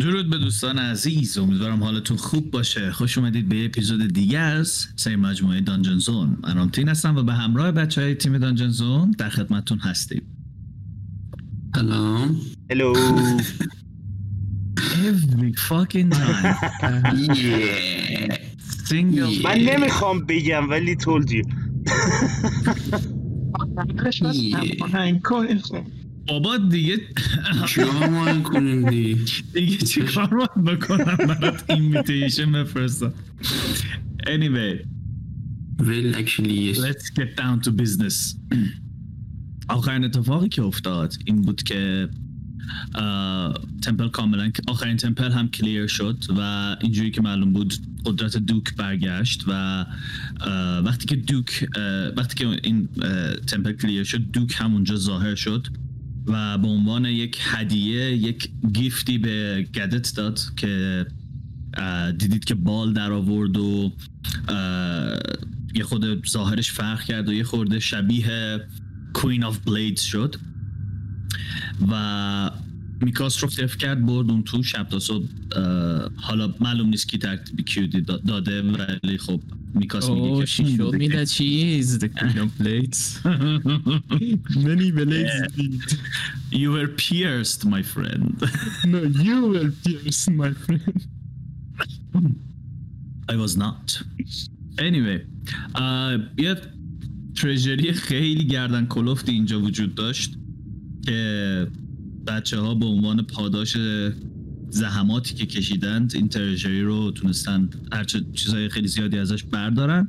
درود به دوستان عزیز. امیدوارم حالتون خوب باشه. خوش اومدید به اپیزود دیگه از سری مجموعه دانجن زون من رامتین هستم و به همراه بچه های تیم دانجن زون در خدمتتون هستیم. سلام. هلو Every fucking time. Single من نمی‌خوام بگم ولی told you. بابا دیگه چیکار کنیم دی؟ دیگه چی کار باید بکنم برات اینویتیشن بفرستم anyway. Well actually yes. Let's get down to business. آخرین اتفاقی که افتاد این بود که تمپل کاملا آخرین تمپل هم کلیر شد و اینجوری که معلوم بود قدرت دوک برگشت و وقتی که دوک وقتی که این temple clear شد دوک همونجا ظاهر شد. و به عنوان یک هدیه یک gift ی به گدت داد که دیدید که بال در آورد و یه خود ظاهرش فرق کرد و یه خورده شبیه Queen of Blades شد. و میکاس رو صفر کرد برد اون تو شب تا صبح حالا معلوم نیست کی تاکت بی کیو دی داده ولی خب میکاس میگه که شو شو می دا چیز کمپلیتس منی بلیز یو ور پیرست مای فرند نو یو ور پیرست مای فرند آی واز نات Anyway، ا یت ترژری خیلی گردن کلفت اینجا وجود داشت که بچه ها به عنوان پاداش زحماتی که کشیدند این ترژری رو تونستن هرچه چیزهای خیلی زیادی ازش بردارن.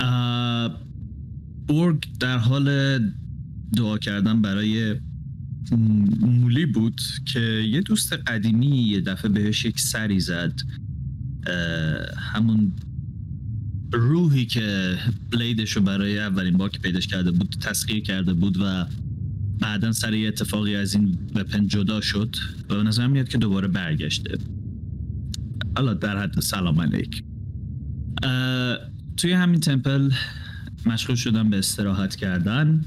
اه، بورگ در حال دعا کردن برای مولی بود که یه دوست قدیمی یه دفعه بهش یک سری زد. همون روحی که بلیدش رو برای اولین بار که پیداش کرده بود تسخیر کرده بود و بعدا سر یه اتفاقی از این وپن جدا شد و به نظر میاد که دوباره برگشته. حالا در حد سلام علیک. توی همین تمپل مشغول شدن به استراحت کردن.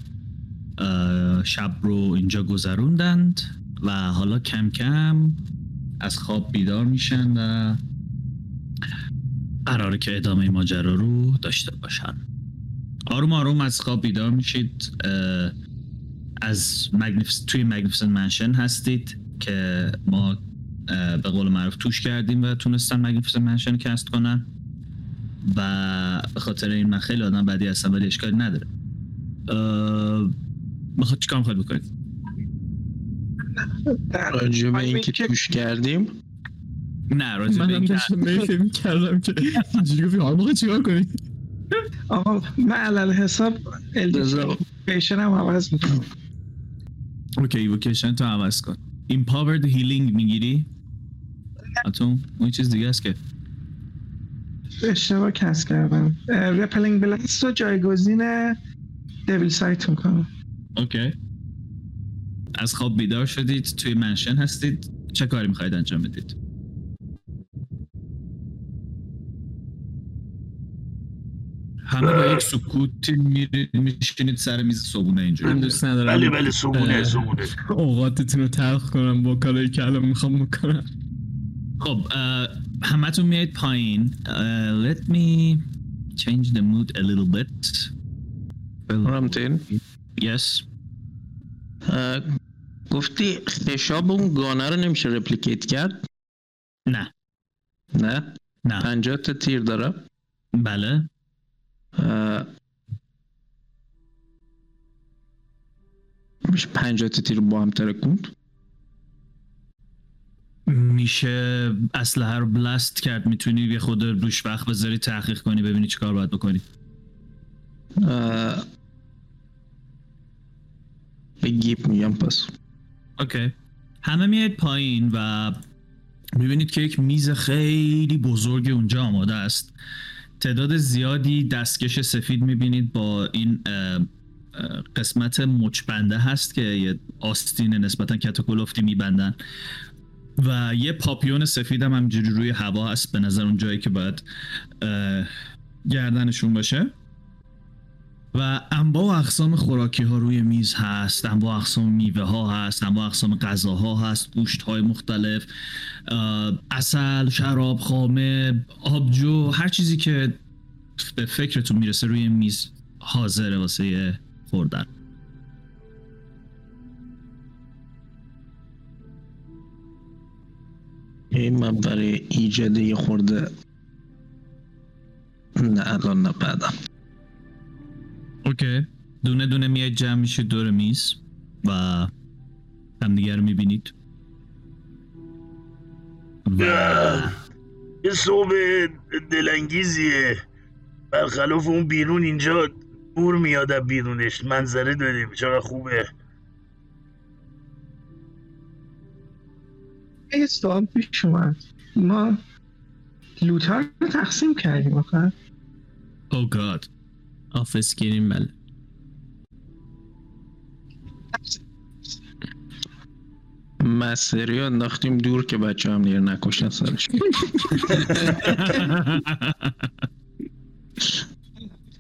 شب رو اینجا گذروندند و حالا کم کم از خواب بیدار میشن و قراره که ادامه ماجرا رو داشته باشن. آروم آروم از خواب بیدار میشید. از مگنیفس... توی مگنیفیسنت منشن هستید که ما به قول معروف توش کردیم و تونستن مگنیفیسنت منشن کست کنن. و به خاطر این من خیلی آدم بعدی هستم ولی اشکالی نداره. اه، بخواد چیکار می‌خواید بکنید؟ راجع به اینکه توش کردیم؟ نه راجع به این این فکر می‌کردم که اینجوری حالا چیکار کنی؟ آقا من علل حساب. الدیشن هم عوض می‌کنم. okay ایوکیشن تو عوض کن. empowered healing می‌گیری؟ اون اون چیز دیگه است که. اشتباه cast کردم. Repelling Blast رو جایگزین Devil's Sight می‌کنم. okay. از خواب بیدار شدید توی mansion هستید. چه کاری می‌خواید انجام بدید؟ همه با یک سکوتی میرید میشینید سر میز صبونه اینجوری. من دوست ندارم. بله بله سمونه اه، سمونه اوقاتتون رو تلخ کنم با کارایی که الان می‌خوام بکنم. خب همتون میایید پایین. let me change the mood a little bit. رامتین yes. گفتی خشاب اون گانه رو نمیشه رپلیکیت کرد؟ نه. نه؟ نه. پنجاه تا تیر داره؟ بله. میشه پنجاه تیر رو با هم ترکوند میشه اسلحه رو بلاست کرد می‌تونی یه خود روش وقت بذاری تحقیق کنی ببینی چیکار باید بکنی. به گیپ میگم پس. اوکی. همه میاید پایین و می‌بینید که یک میز خیلی بزرگ اونجا آماده است. تعداد زیادی دستکش سفید می‌بینید با این قسمت مچبنده هست که یه آستین نسبتا کتوکلفتی میبندن. و یه پاپیون سفید هم همجوری روی هوا هست. به نظر اون جایی که باید گردنشون باشه. و انواع و اقسام خوراکی ها روی میز هست انواع و اقسام میوه ها هست انواع و اقسام غذاها هست گوشت های مختلف اصل شراب خامه آبجو هر چیزی که به فکرتون می‌رسه روی میز حاضره واسه خوردن. این من برای ایجاد یه خورده نه الان نه بعدم. اوکی دونه دونه میاد جمع میشه دور میز و همدیگه رو می‌بینید. و یه صبح دلانگیزیه. برخلاف اون بیرون اینجا نور میاد از بیرونش. منظره داریم. چقدر خوبه. یه سوال پیش اومد. ما لوتر رو تقسیم کردیم آخه. او گاد آفیس گیریم بله. مسری رو انداختیم دور که بچه هم دیر نکشن سرش.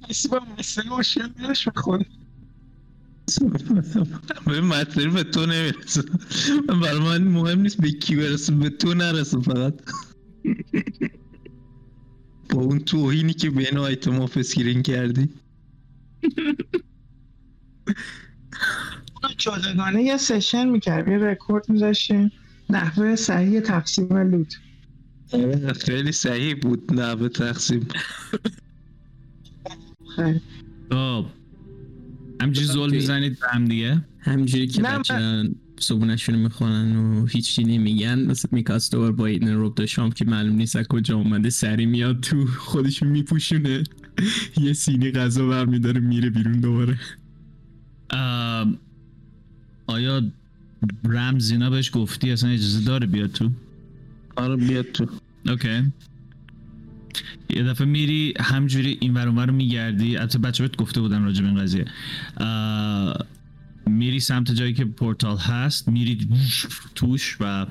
کسی با مسئله مشکل بخوره به مسری به تو نمی‌رسه. برای من مهم نیست به کی برسه به تو نرسه فقط. با اون توهینی که به این آیتم آفیس گیرین کردی. اونو جداگانه یه سشن می‌کردیم یه رکورد میذاشتیم. نحوه صحیح تقسیم لوت. آره، خیلی صحیح بود نه به تقسیم. خیلی. خب. همجوری زول می‌زنید به هم دیگه. همجوری که بچه صبونشون رو می‌خونن و هیچی نمیگن. مثل میکاستور با این روب شام که معلوم نیست از کجا اومده سری میاد تو خودش میپوشونه. یه سینی غذا برمیداره میره بیرون دوباره. آیا رمز اینا بهش گفتی؟ اصلا اجازه داره بیاد تو؟ آره بیاد تو. اوکی. یه دفعه میری همجوری این ور رو میگردی. البته بچه بهت گفته بودن راجع به این قضیه. میری سمت جایی که پورتال هست میری توش و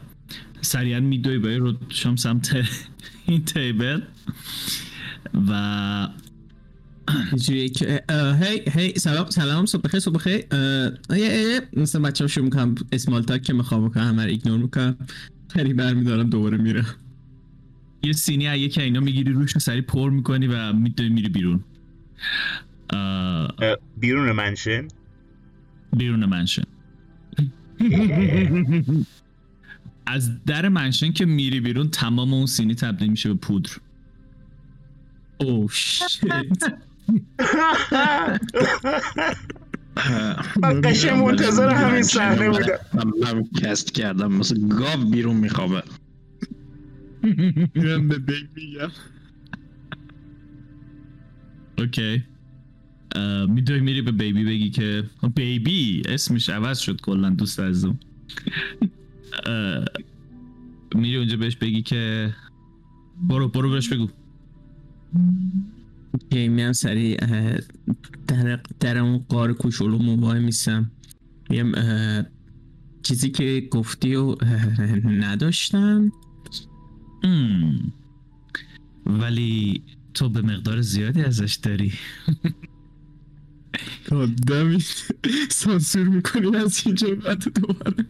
سریعا میدوی رو شام سمت این تیبل و که هی هی سلام سلام صبح بخیر صبح بخیر. مثلا بچه ها شروع می‌کنم اسمال تاک که می‌خوام بکنم همه ایگنور می‌کنم. خیلی برمیدارم دوباره میرم. یه سینی از یکی اینا می‌گیری روش رو سریع پر می‌کنی و میدوی میری بیرون. بیرون منشن؟ بیرون منشن. از در منشن که میری بیرون تمام اون سینی تبدیل میشه به پودر. Oh shit. من قشنگ منتظر همین صحنه بودم. من من cast کردم. مثل گاو بیرون میخوابه. میرم به بیگ میگم. Okay. اه، میدوی میری به بیبی بگی که بیبی اسمش عوض شد کلا دوست عزیزم. میری اونجا بهش بگی که برو برو بهش بگو. که میام سریع. در, در اون قار کوچولو موبای میسم. میگم اه، چیزی که گفتی و نداشتم. ولی تو به مقدار زیادی ازش داری. آدمی سانسور می‌کنی از اینجا بعد دوباره.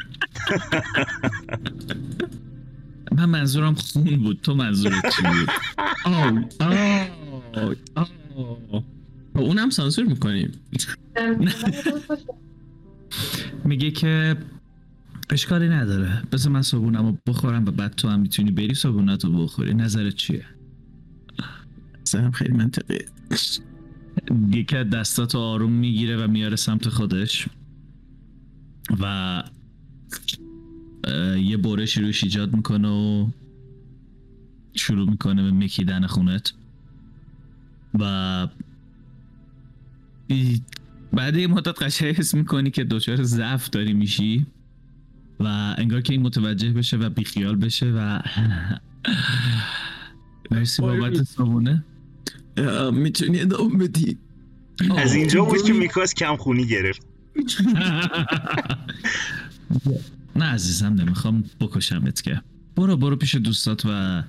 من منظورم خون بود. تو منظورت چی بود؟ آو آو آو اونم سانسور می‌کنیم میگه که اشکالی نداره. بذار من صابونم رو بخورم و بعد تو هم می‌تونی بری صابونت رو بخوری. نظرت چیه؟ سرم خیلی منطقیه. یکی از دستاتو آروم می‌گیره و میاره سمت خودش و یه برشی روش ایجاد می‌کنه و شروع می‌کنه به مکیدن خونت و بعد یه مدت قشنگ حس می‌کنی که دچار ضعف داری میشی و انگار که این متوجه بشه و بیخیال بشه و مرسی بابت صابونه می‌تونی ادامه بدی. از اینجا بود که میکاس کم خونی گرفت. نه عزیزم نمی‌خوام بکشمت که. برو برو پیش دوستات و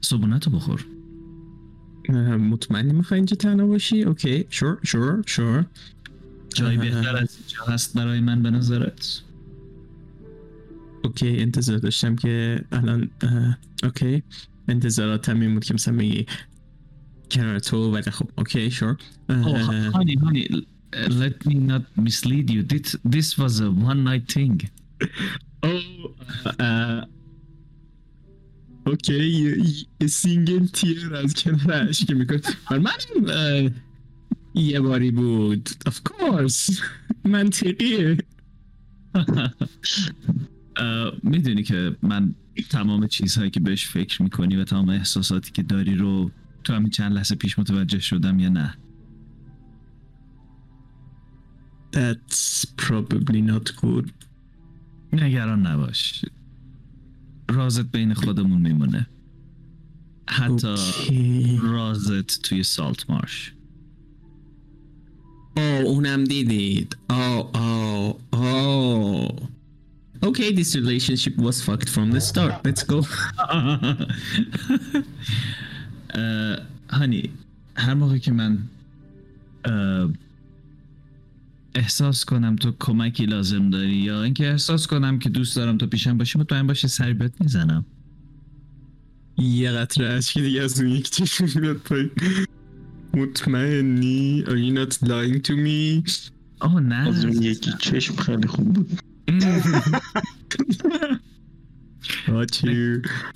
صبونتو بخور. مطمئنی می‌خوای اینجا تنها باشی؟ Okay. Sure sure sure جای. بهتر از اینجا هست برای من به نظرت؟ okay انتظار داشتم که الان okay. انتظاراتم این بود که مثلا بگی کنار تو ولی خب okay sure Oh, honey, honey, l- let me not mislead you. This, this was a one night thing. Okay یه single tear از کنارش که میچکه من یه باری بود of course منطقیه اه، می‌دونی که من تمام چیزهایی که بهش فکر می‌کنی و تمام احساساتی که داری رو تو همین چند لحظه پیش متوجه شدم یا نه؟ That's probably not good. نگران نباش. رازت بین خودمون میمونه. حتی اوکی. رازت توی سالت مارش. آه اونم دیدید. آه آه آه. Okay, this relationship was fucked from the start. Let's go. هانی هر موقع که من احساس کنم تو کمکی لازم داری یا اینکه احساس کنم که دوست دارم تو پیشم باشی مطمئن باشه سری بهت می‌زنم. یه قطره اشکی دیگه از اون یک چشم میاد پایین. مطمئنی؟ Are you not lying to me? آه نه. از اون یکی چشم خیلی خوب بود.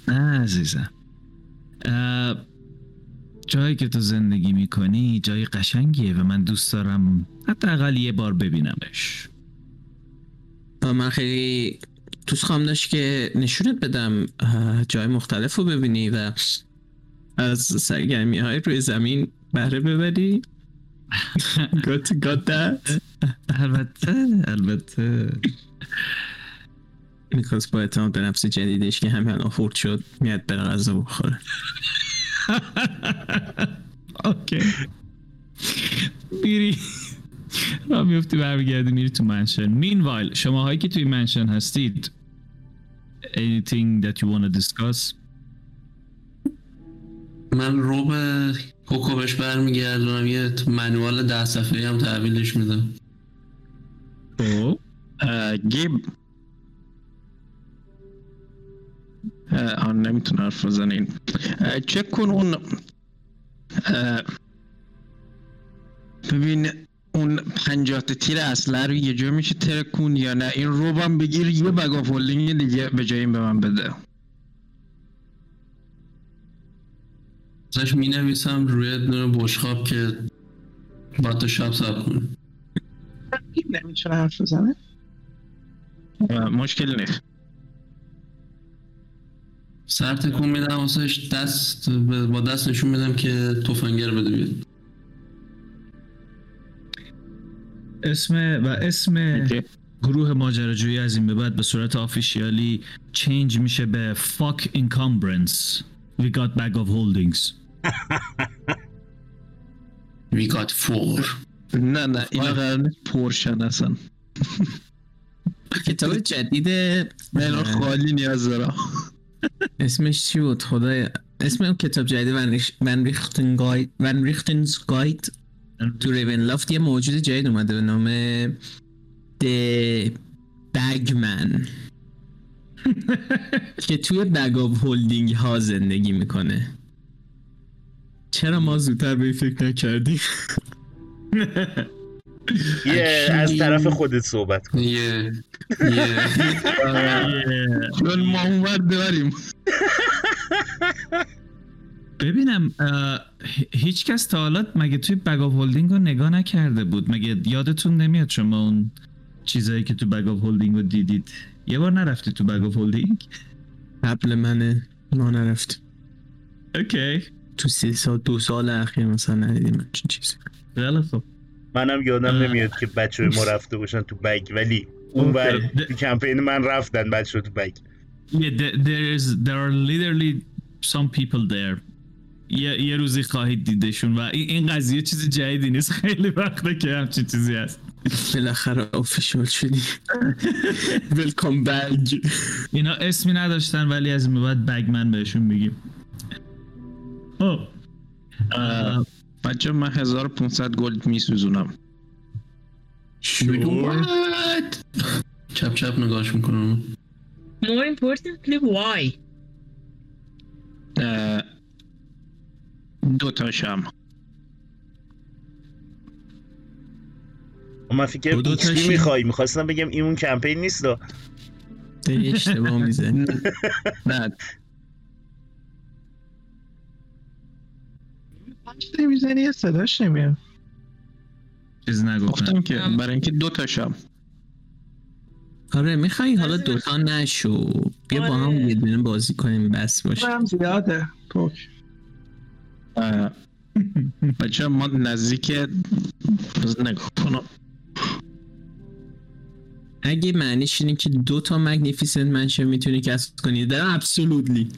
نه عزیزم. جایی که تو زندگی می‌کنی جای قشنگیه و من دوست دارم حداقل یه بار ببینمش. آه، من خیلی دوست خواهم داشت که نشونت بدم جای مختلف رو ببینی و از سرگرمی های روی زمین بهره ببری. Got, got that البته البته. میکاس با اعتماد به نفس جدیدش که همین خورد شد میاد بره غذا بخوره. اوکی. میری. را میفتی برمیگردی میری تو منشن. مین وایل شما هایی که توی منشن هستید anything that you want to discuss من رو به کوکوبش برمیگردونم. یه منوال ده صفحه هم تحویلش میدم. خب. گیب. آن نمی‌تونه حرف بزنه این اه، چک کن اون ببین اون پنجاه تا تیر اصله رو یه جا میشه ترکون یا نه؟ این روبم بگیر یه بگ آف هولدینگ دیگه به جای این به من بده. ازش می نویسم روی دونه بشخاب که با تو شب سب کن. نمی‌تونه حرف بزنه مشکل نیست. سر تکون میدم واسهش دست با دست نشون میدم که تفنگر بده بیاد. اسم و اسم. گروه ماجراجویی از این به بعد به صورت آفیشیالی چینج میشه به fuck encumbrance. We got bag of holdings. We got four. نه نه اینا قرار نیست پرشن اصلا. کتاب جدید من خالی نیاز دارم. اسمش چی بود؟ خدای اسم اون کتاب جدید ون ون ریختن گاید ون ریختنز گاید تو ریون لافت یه موجود جدید اومده به نام the Bagman که توی Bag of Holding ها زندگی می‌کنه. چرا ما زودتر به این فکر نکردیم؟ یه از طرف خودت صحبت کن. یه یه. چون ما اونور داریم. ببینم هیچ کس تا حالا مگه توی Bag of Holding رو نگاه نکرده بود؟ مگه یادتون نمیاد شما اون چیزایی که تو bag of holding رو دیدید؟ یه بار نرفتی تو bag of holding قبل منه. ما نرفتیم. okay. تو سه سال دو سال اخیر مثلا ندیدیم چیزی. خیلی خوب. منم یادم. نمیاد که بچه ما رفته باشن تو bag ولی اون بر. تو کمپین من رفتن بچه تو bag. Yeah, there, there is there are literally some people there. یه, یه روزی خواهید دیدشون و این, این قضیه چیز جدیدی نیست. خیلی وقته که همچین چیزی هست. بالاخره official شدی. Welcome back اینا اسمی نداشتن ولی از این به بعد bagman بهشون میگیم. خب. بچه من 1500 gold میسوزونم? چپ چپ نگاش می‌کنم More importantly, why? دو تاشم من فکر دو- دو تاشی. می‌خوای می‌خواستم بگم این اون کمپین نیست دا. داری اشتباه می‌زنی نه تا می‌زنی یه صداش نمیاد. چیزی نگفتم گفتم که. برای اینکه دو تاشم آره می‌خوای حالا دوتا نشو. بیا با هم آره. یه دونه بازی کنیم بس باشه. هم زیاده. توک بچه ما نزدیک بز نگاه کنم اگه معنیش اینه که دو تا مگنیفیسنت منشن می‌تونی کسب کنی. در ابسولوتلی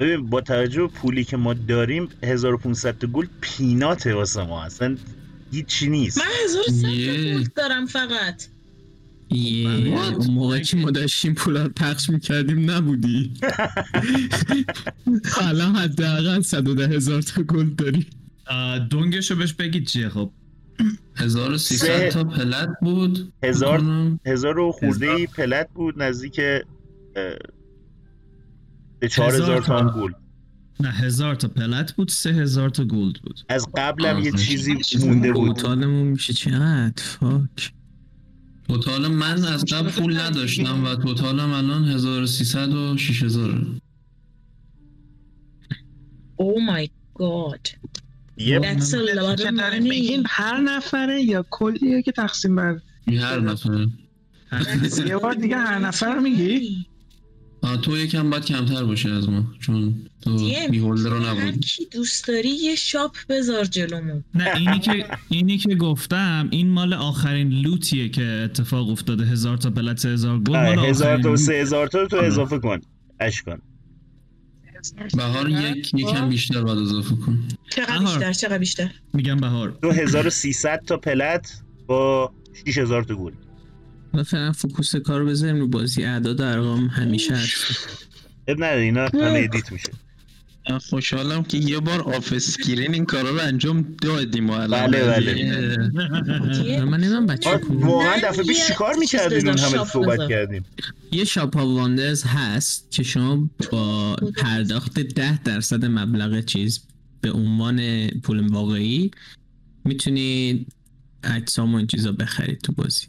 ببین با توجه به پولی که ما داریم 1500 تا گل پیناته واسه ما. اصلا هیچی نیست. من هزار و صد تا یه. گولد دارم فقط. یه. What? اون موقع که ما داشتیم پولا پخش می‌کردیم نبودی. حالا حداقل 110 هزار تا گل داری. دونگشو بهش بگید چیه خب. 1300 سه. تا پلت بود. هزار. هزار و خورده ای پلت بود نزدیک به 4000 هزار تا. گل نه هزار تا پلت بود سه هزار تا گولد بود. از قبلم یه چیزی مونده بود. توتالمون میشه چقدر فاک توتال من از قبل پول نداشتم و توتالم الان 1300 و 6000 Oh my god. یه That's a lot of money. هر نفره یا کلیه که تقسیم بر هر نفر یه بار دیگه هر نفر میگی؟ تو یکم باید کمتر باشه از ما چون تو DM، بی هولدر رو هر نبود کی دوست داری یه شاپ بذار جلومون نه اینی که اینی که گفتم این مال آخرین لوتیه که اتفاق افتاده. هزار تا پلت سه هزار گل مال آره، هزار تا و. سه هزار تا رو تو اضافه کن. اش کن. بهار یک یکم بیشتر باید اضافه کن. چقدر. بیشتر؟ چقدر بیشتر؟ میگم بهار. تو 1300 تا پلت با 6000 تا گل. فعلا فوکوس کار رو بذاریم رو بازی. اعداد و ارقام همیشه هست. اب نداره اینا همه ادیت میشه. خوشحالم که یه بار آف اسکرین این کارا رو انجام دادیم و الان بله، بله. من نمی‌دونم بچه واقعا دفعه پیش چیکار می‌کردین اون همه صحبت. کردیم؟ یه shop of wonders هست که شما با پرداخت ده درصد مبلغ چیز به عنوان پول واقعی می‌تونید اجسام و این چیزا بخرید تو بازی.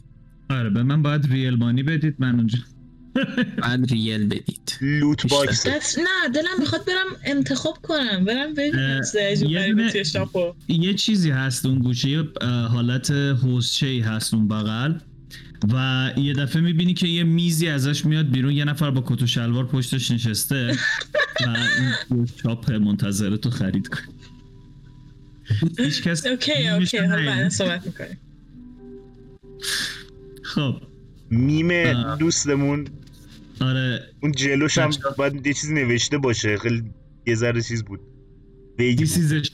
آره به من باید real money بدید من اونجا. بعد real بدید. Loot. box. نه دلم می‌خواد برم انتخاب کنم. برم ببینم یه دونه- توی shop و. یه چیزی هست اون گوشه حالت حوزچه ای هست اون بغل. و یه دفعه می‌بینی که یه میزی ازش میاد بیرون یه نفر با کت و شلوار پشتش نشسته و این shop منتظره تو خرید کن هیچ کس okay okay میشه حالا صحبت می‌کنیم. خب. میم. دوستمون. آره. اون جلوش هم. باید یه چیزی نوشته باشه. خیلی یه ذره چیز بود. This is a,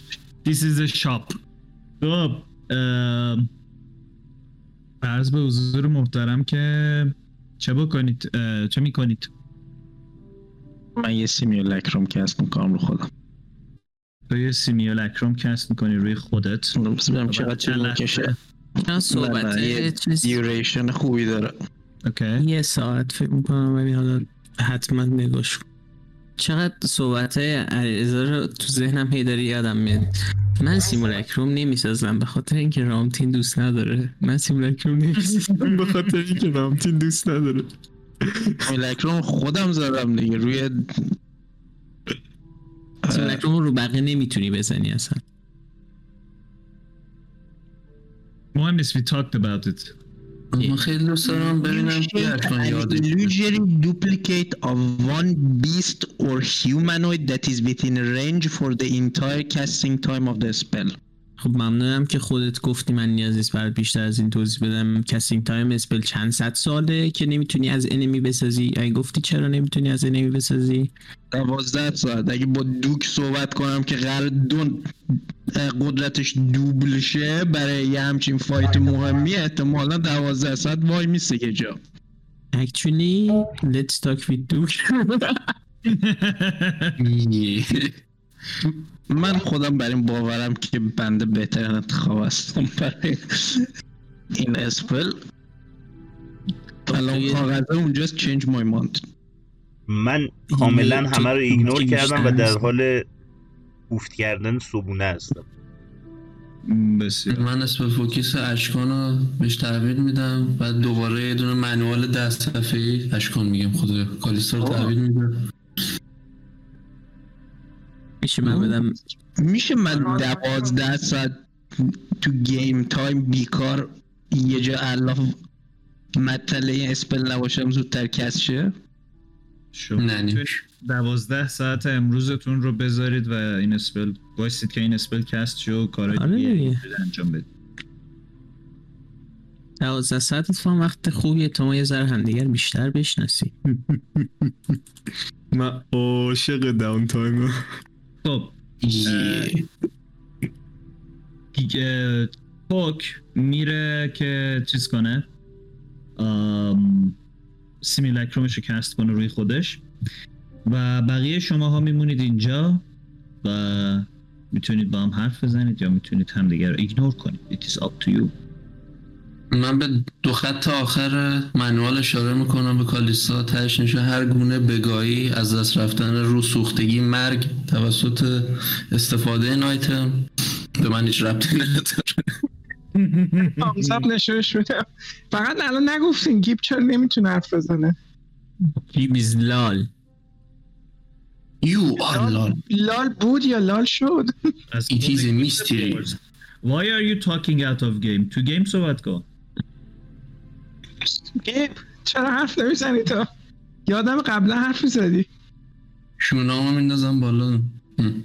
this is a shop. خب عرض به حضور محترم که چه بکنید؟ چه می‌کنید؟ من یه سیمیولکروم کسب می‌کنم رو خودم. تو یه سیمیولکروم کسب می‌کنی روی خودت. ببینم چقدر چند می‌کشه؟ چند صحبت دیوریشن خوبی داره. اوکی. یه ساعت فکر می‌کنم ولی حالا حتما نگاش کن. چقدر صحبت های علیرضا رو تو ذهنم هی داری یادم میاد. من سیمولکروم نمی‌سازم به خاطر اینکه رامتین دوست نداره. من سیمولکروم نمی‌سازم به خاطر اینکه رامتین دوست نداره. سیمیولکروم خودم زدم دیگه روی سیمولکروم رو بقیه نمی‌تونی بزنی اصلا. مهم نیست we talked about it من خیلی دوست دارم ببینم You کی shape حتما an یادش illusory duplicate of one beast or humanoid that is within range for the entire casting time of the spell. خب ممنونم که خودت گفتی من نیاز نیست برات بیشتر از این توضیح بدم. casting time spell چند صد ساله که نمی‌تونی از enemy بسازی؟ اگه گفتی چرا نمی‌تونی از enemy بسازی؟ دوازده ساعت. اگه با دوک صحبت کنم که قرار دون قدرتش دوبل شه برای یه همچین فایت مهمی احتمالا دوازده ساعت وای میسته که جا. Actually, let's talk with Duke. من خودم بر این باورم که بنده بهترین انتخاب هستم برای این اسپل. الان کاغذه اونجاست my mind من کاملا همه رو ایگنور کردم و در. حال افت کردن صبونه هستم. بسیار. من اسم فوکیس اشکان رو بهش تحویل میدم. بعد دوباره یه دونه منوال دست صفحه ای اشکان میگم خدا کالیستا رو تحویل میدم. میشه من بدم؟ میشه من دوازده ساعت تو گیم تایم بیکار یه جا الاف مطلع اسپل نباشم زودتر کس شه؟ شما. دوازده ساعت امروزتون رو بذارید و این spell بایستید که این spell cast شو و کارهای آره دیگه دیگه. انجام بدید. دوازده ساعت اتفاقا وقت خوبیه تا ما یه ذره همدیگر بیشتر بشناسیم. من عاشق downtime خب پوک میره که چیز کنه؟ رو cast کنه روی خودش. و بقیه شما ها میمونید اینجا و می‌تونید با هم حرف بزنید یا می‌تونید همدیگه رو ignore کنید. It is up to you. من به دو خط آخر manual اشاره می‌کنم به کالیستا تهش نشه هر گونه بگایی از دست رفتن رو سوختگی مرگ توسط استفاده این آیتم به من هیچ ربطی نداره. بدم فقط الان نگفتین گیب چرا نمی‌تونه حرف بزنه؟ بیز لال. You are lol. لال. بود یا لال شد؟ از It is a mystery. Why are you talking out of game? تو گیم صحبت کن گیب چرا حرف نمی‌زنی تو یادم قبلا حرف می‌زدی شونامو میندازم بالا هم.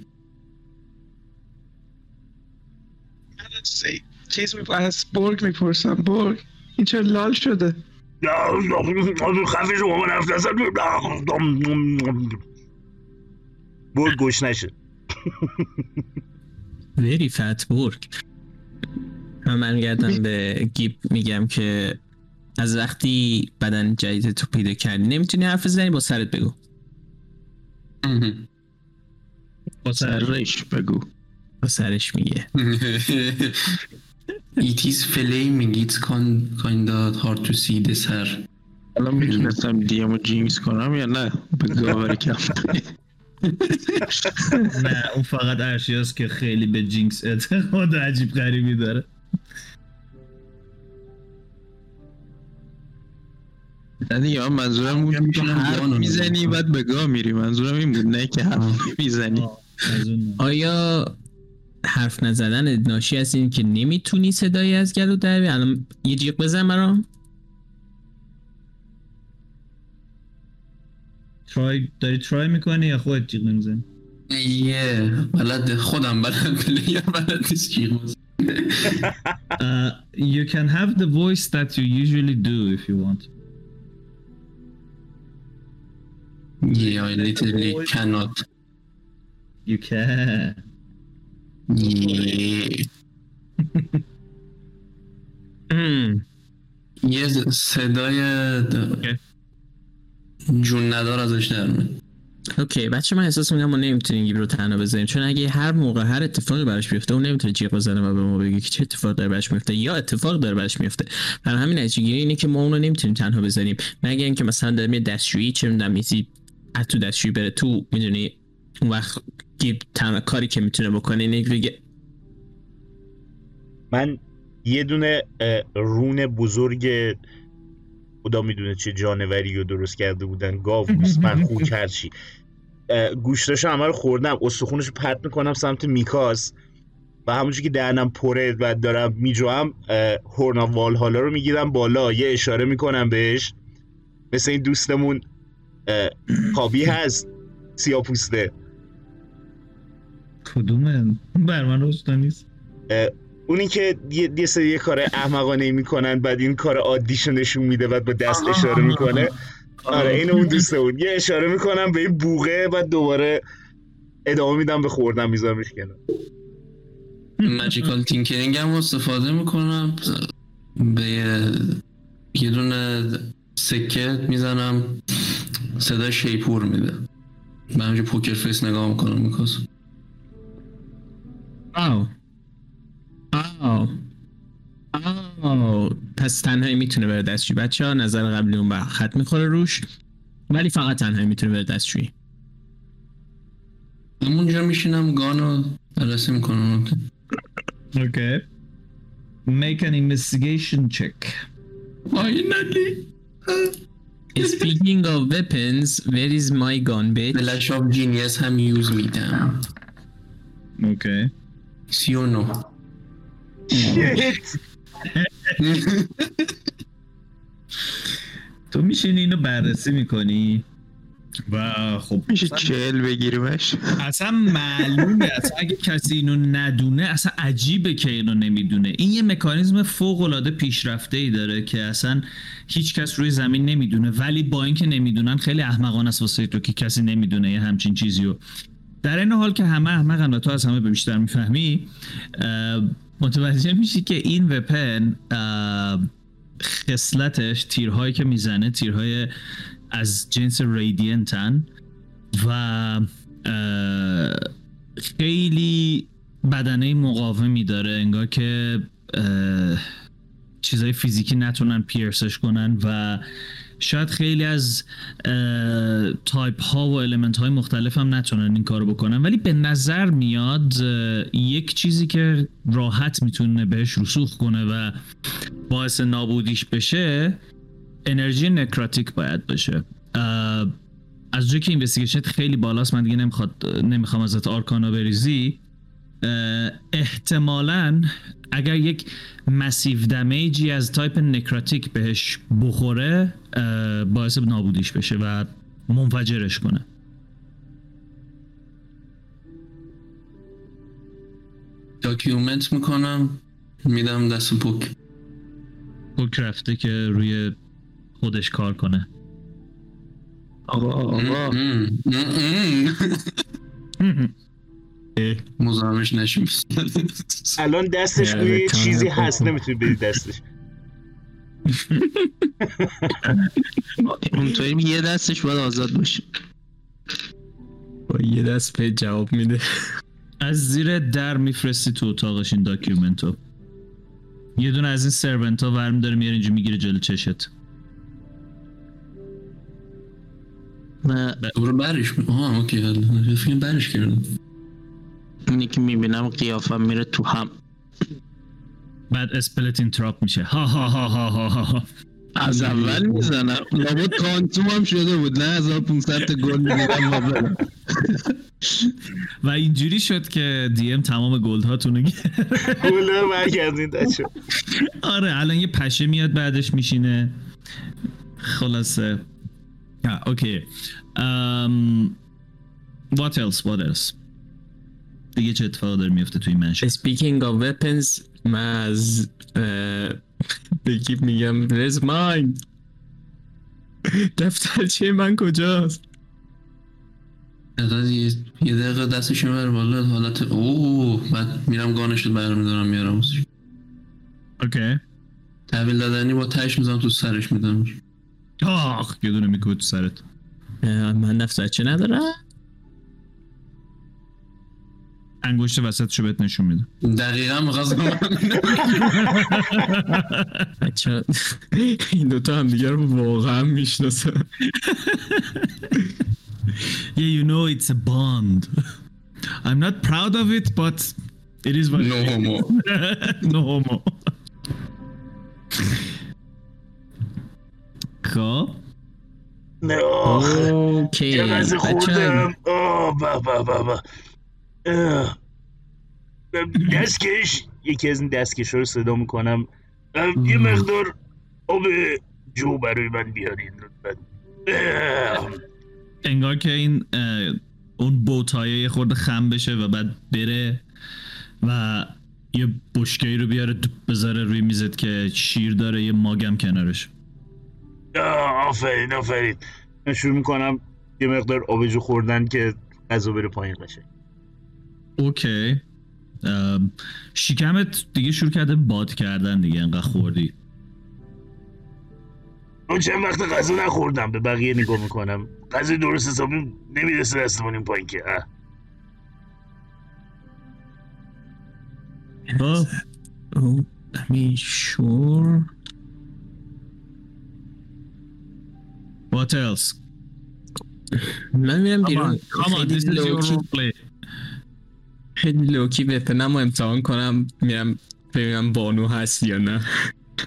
چیز می از برگ می‌پرسم برگ این چرا لال شده خفه شما من حرف برد گوش نشه وری فت برگ من برمیگردم به گیب میگم که از وقتی بدن جدید تو پیدا کردی نمی‌تونی حرف بزنی با سرت بگو. هم. سرش بگو. با سرش میگه. It is flaming. It's kind, kind of hard to see the سر الان می‌تونستم دیمو جینکس کنم یا نه؟ به گاوری کم نه اون فقط ارشیاست که خیلی به جینکس اعتقاد عجیب غریبی داره. نه دیگه من منظورم بود که حرف می‌زنی. بعد به گاه میری منظورم این بود نه که حرف می‌زنی. آیا حرف نزدن ناشی از این که نمی‌تونی صدایی از گلو در بیاری؟ الان یه جیغ بزن برام ترای داری ترای می‌کنی یا خودت جیغ نمی‌زنی یه بلد خودم بلد پلیر بلد نیست بزن. Uh, you can have the voice that you usually do if you want. Yeah, I literally cannot. You can. Yeah. یه صدای د- جون ندار ازش در میاد. اوکی بچه من احساس می‌کنم ما نمی‌تونیم گیب رو تنها بذاریم چون اگه هر موقع هر اتفاقی براش بیفته اون نمی‌تونه جیغ بزنه و به ما بگه که چه اتفاق داره براش میفته یا اتفاق داره براش میفته برای همین نتیجه گیری اینه که ما اونو نمی‌تونیم تنها بذاریم مگه اینکه مثلا داریم یه دستشویی چه می‌دونم از تو دستشویی بره. تو می‌دونی اون وقت گیب تنها کاری که می‌تونه بکنه اینه بگه من یه دونه رون بزرگ خدا می‌دونه چه جانوری رو درست کرده بودن. گاو گوسفند خوک هرچی گوشتاشو همه رو خوردم. استخونش رو پرت می‌کنم سمت میکاس. و همونجور که دهنم پره و دارم میجوام هورنا والهالا رو می‌گیرم بالا. یه اشاره می‌کنم بهش. مثل این دوستمون کابی هست. سیاپوسته کدومه؟ بر من روشتا نیست. اونی که یه, یه سری یه کار احمقانه می‌کنن بعد این کار عادیشو نشون میده بعد با دست اشاره می‌کنه. آره این اون دوسته بود یه اشاره می‌کنم به این بوغه بعد دوباره ادامه میدم به خوردن میذارمش کنار. ماجیکال تینکرینگ هم استفاده می‌کنم. به یه- یه دونه سکه می‌زنم. صدای شیپور میده. به همینجور پوکر فیس نگاه می‌کنم میکاس آو آو آو پس تنهایی می‌تونه بره دستشویی. بچه ها نظر قبلی اون بر خط می‌خوره روش ولی فقط تنهایی می‌تونه بره دستشویی. همونجا میشینم gun و بررسی می‌کنم. Okay. Make an investigation check. Finally Speaking of weapons, where is my gun bitch? flash of genius هم use میدم Okay. سی و نو تو میشینی اینو بررسی می‌کنی و خب میشه چهل بگیریمش؟ اصلا معلومه اصلا اگه کسی اینو ندونه اصلا عجیبه که اینو نمی‌دونه. این یه مکانیزم فوق العاده پیشرفته ای داره که اصلا هیچ کس روی زمین نمی‌دونه. ولی با اینکه نمی‌دونن خیلی احمقانه است واسه تو که کسی نمی‌دونه یه همچین چیزیو. در این حال که همه احمقن و تو از همه بیشتر می‌فهمی متوجه میشی که این وپن خصلتش تیرهایی که می‌زنه تیرهای از جنس radiant ان و خیلی بدنه مقاومی داره انگار که چیزای فیزیکی نتونن pierce ش کنن و شاید خیلی از تایپ ها و element های مختلف هم نتونن این کارو بکنن. ولی به نظر میاد یک چیزی که راحت می‌تونه بهش رسوخ کنه و باعث نابودیش بشه انرژی necrotic باید باشه. از جایی که اینوستیگیشنت خیلی بالاست من دیگه نمی‌خواد نمی‌خوام ازت arcana بریزی. احتمالاً اگر یک massive damage ی از type necrotic بهش بخوره باعث نابودیش بشه و منفجرش کنه. داکیومنت می‌کنم میدم دست پوک. پوک رفته که روی خودش کار کنه. آقا آقا. مزاحمش نشیم الان دستش روی یه چیزی هست. نمی‌تونی بدی دستش. اونطوری یه دستش باید آزاد باشه. با یه دست به جواب میده. از زیر در میفرستی تو اتاقش این داکیومنتو. یه دونه از این سرونت ها ورم داره میاره اینجا می‌گیره جلو چشت. نه. برو برش. می- آها اوکی حالا. فکر برش کردم. اینی که می‌بینم قیافم میره تو هم. بعد اسپلت اینتراپ میشه. ها ها ها ها ها ها ها. از اول می‌زنم. لابد کانتوم هم شده بود. نه 1500 تا گل می‌دیدم و اینجوری شد که DM تمام gold هاتون رو گرفت. گله برگردین آره الان یه پشه میاد بعدش میشینه. خلاصه. آه، okay um what else? What else? دیگه چه اتفاق داره میفته توی mansion Speaking of weapons من از اه، به گیب میگم Where's mine. دفترچه من کجاست؟ یه یه دقیقه دستش می‌بره بالا حالت اوه بعد میرم گانش رو برمیدارم میارم. اوکی تحویل دادنی با تش می‌زنم تو سرش میدم آخ یه دونه میکوت تو سرت. من دفترچه ندارم. انگشت وسطشو بهت نشون میده دقیقا می‌خواستم بچه این دوتا هم دیگه رو واقعا می‌شناسن Yeah, you know it's a bond. I'm not proud of it, but it is what نو هومو no homo. خب؟ نه. آخ اوکی بچه خوردم. آه با با با با اه. دستکش. یکی از این دستکش رو صدا می‌کنم. یه مقدار آب جو برای من بیارین. انگار که این اون بوتایه یه خورده خم بشه و بعد بره و یه بشکه رو بیاره بذاره روی میزت که شیر داره یه ماگم کنارش. آفرین آفرین. من شروع می‌کنم. یه مقدار آبجو خوردن که غذا بره پایین قشنگ. اوکی. ام، شکمت دیگه شروع کرده باد کردن دیگه انقدر خوردی. من چند وقت غذا نخوردم به بقیه نگاه می‌کنم. غذا درست حسابی نمی‌رسه دستمون این پایین که. اه. خب. Oh, I what else? من میرم come بیرون on come on خیلی this is your لوکی role play. خیلی لوکی وپنم رو امتحان کنم میرم ببینم بانو هست یا نه.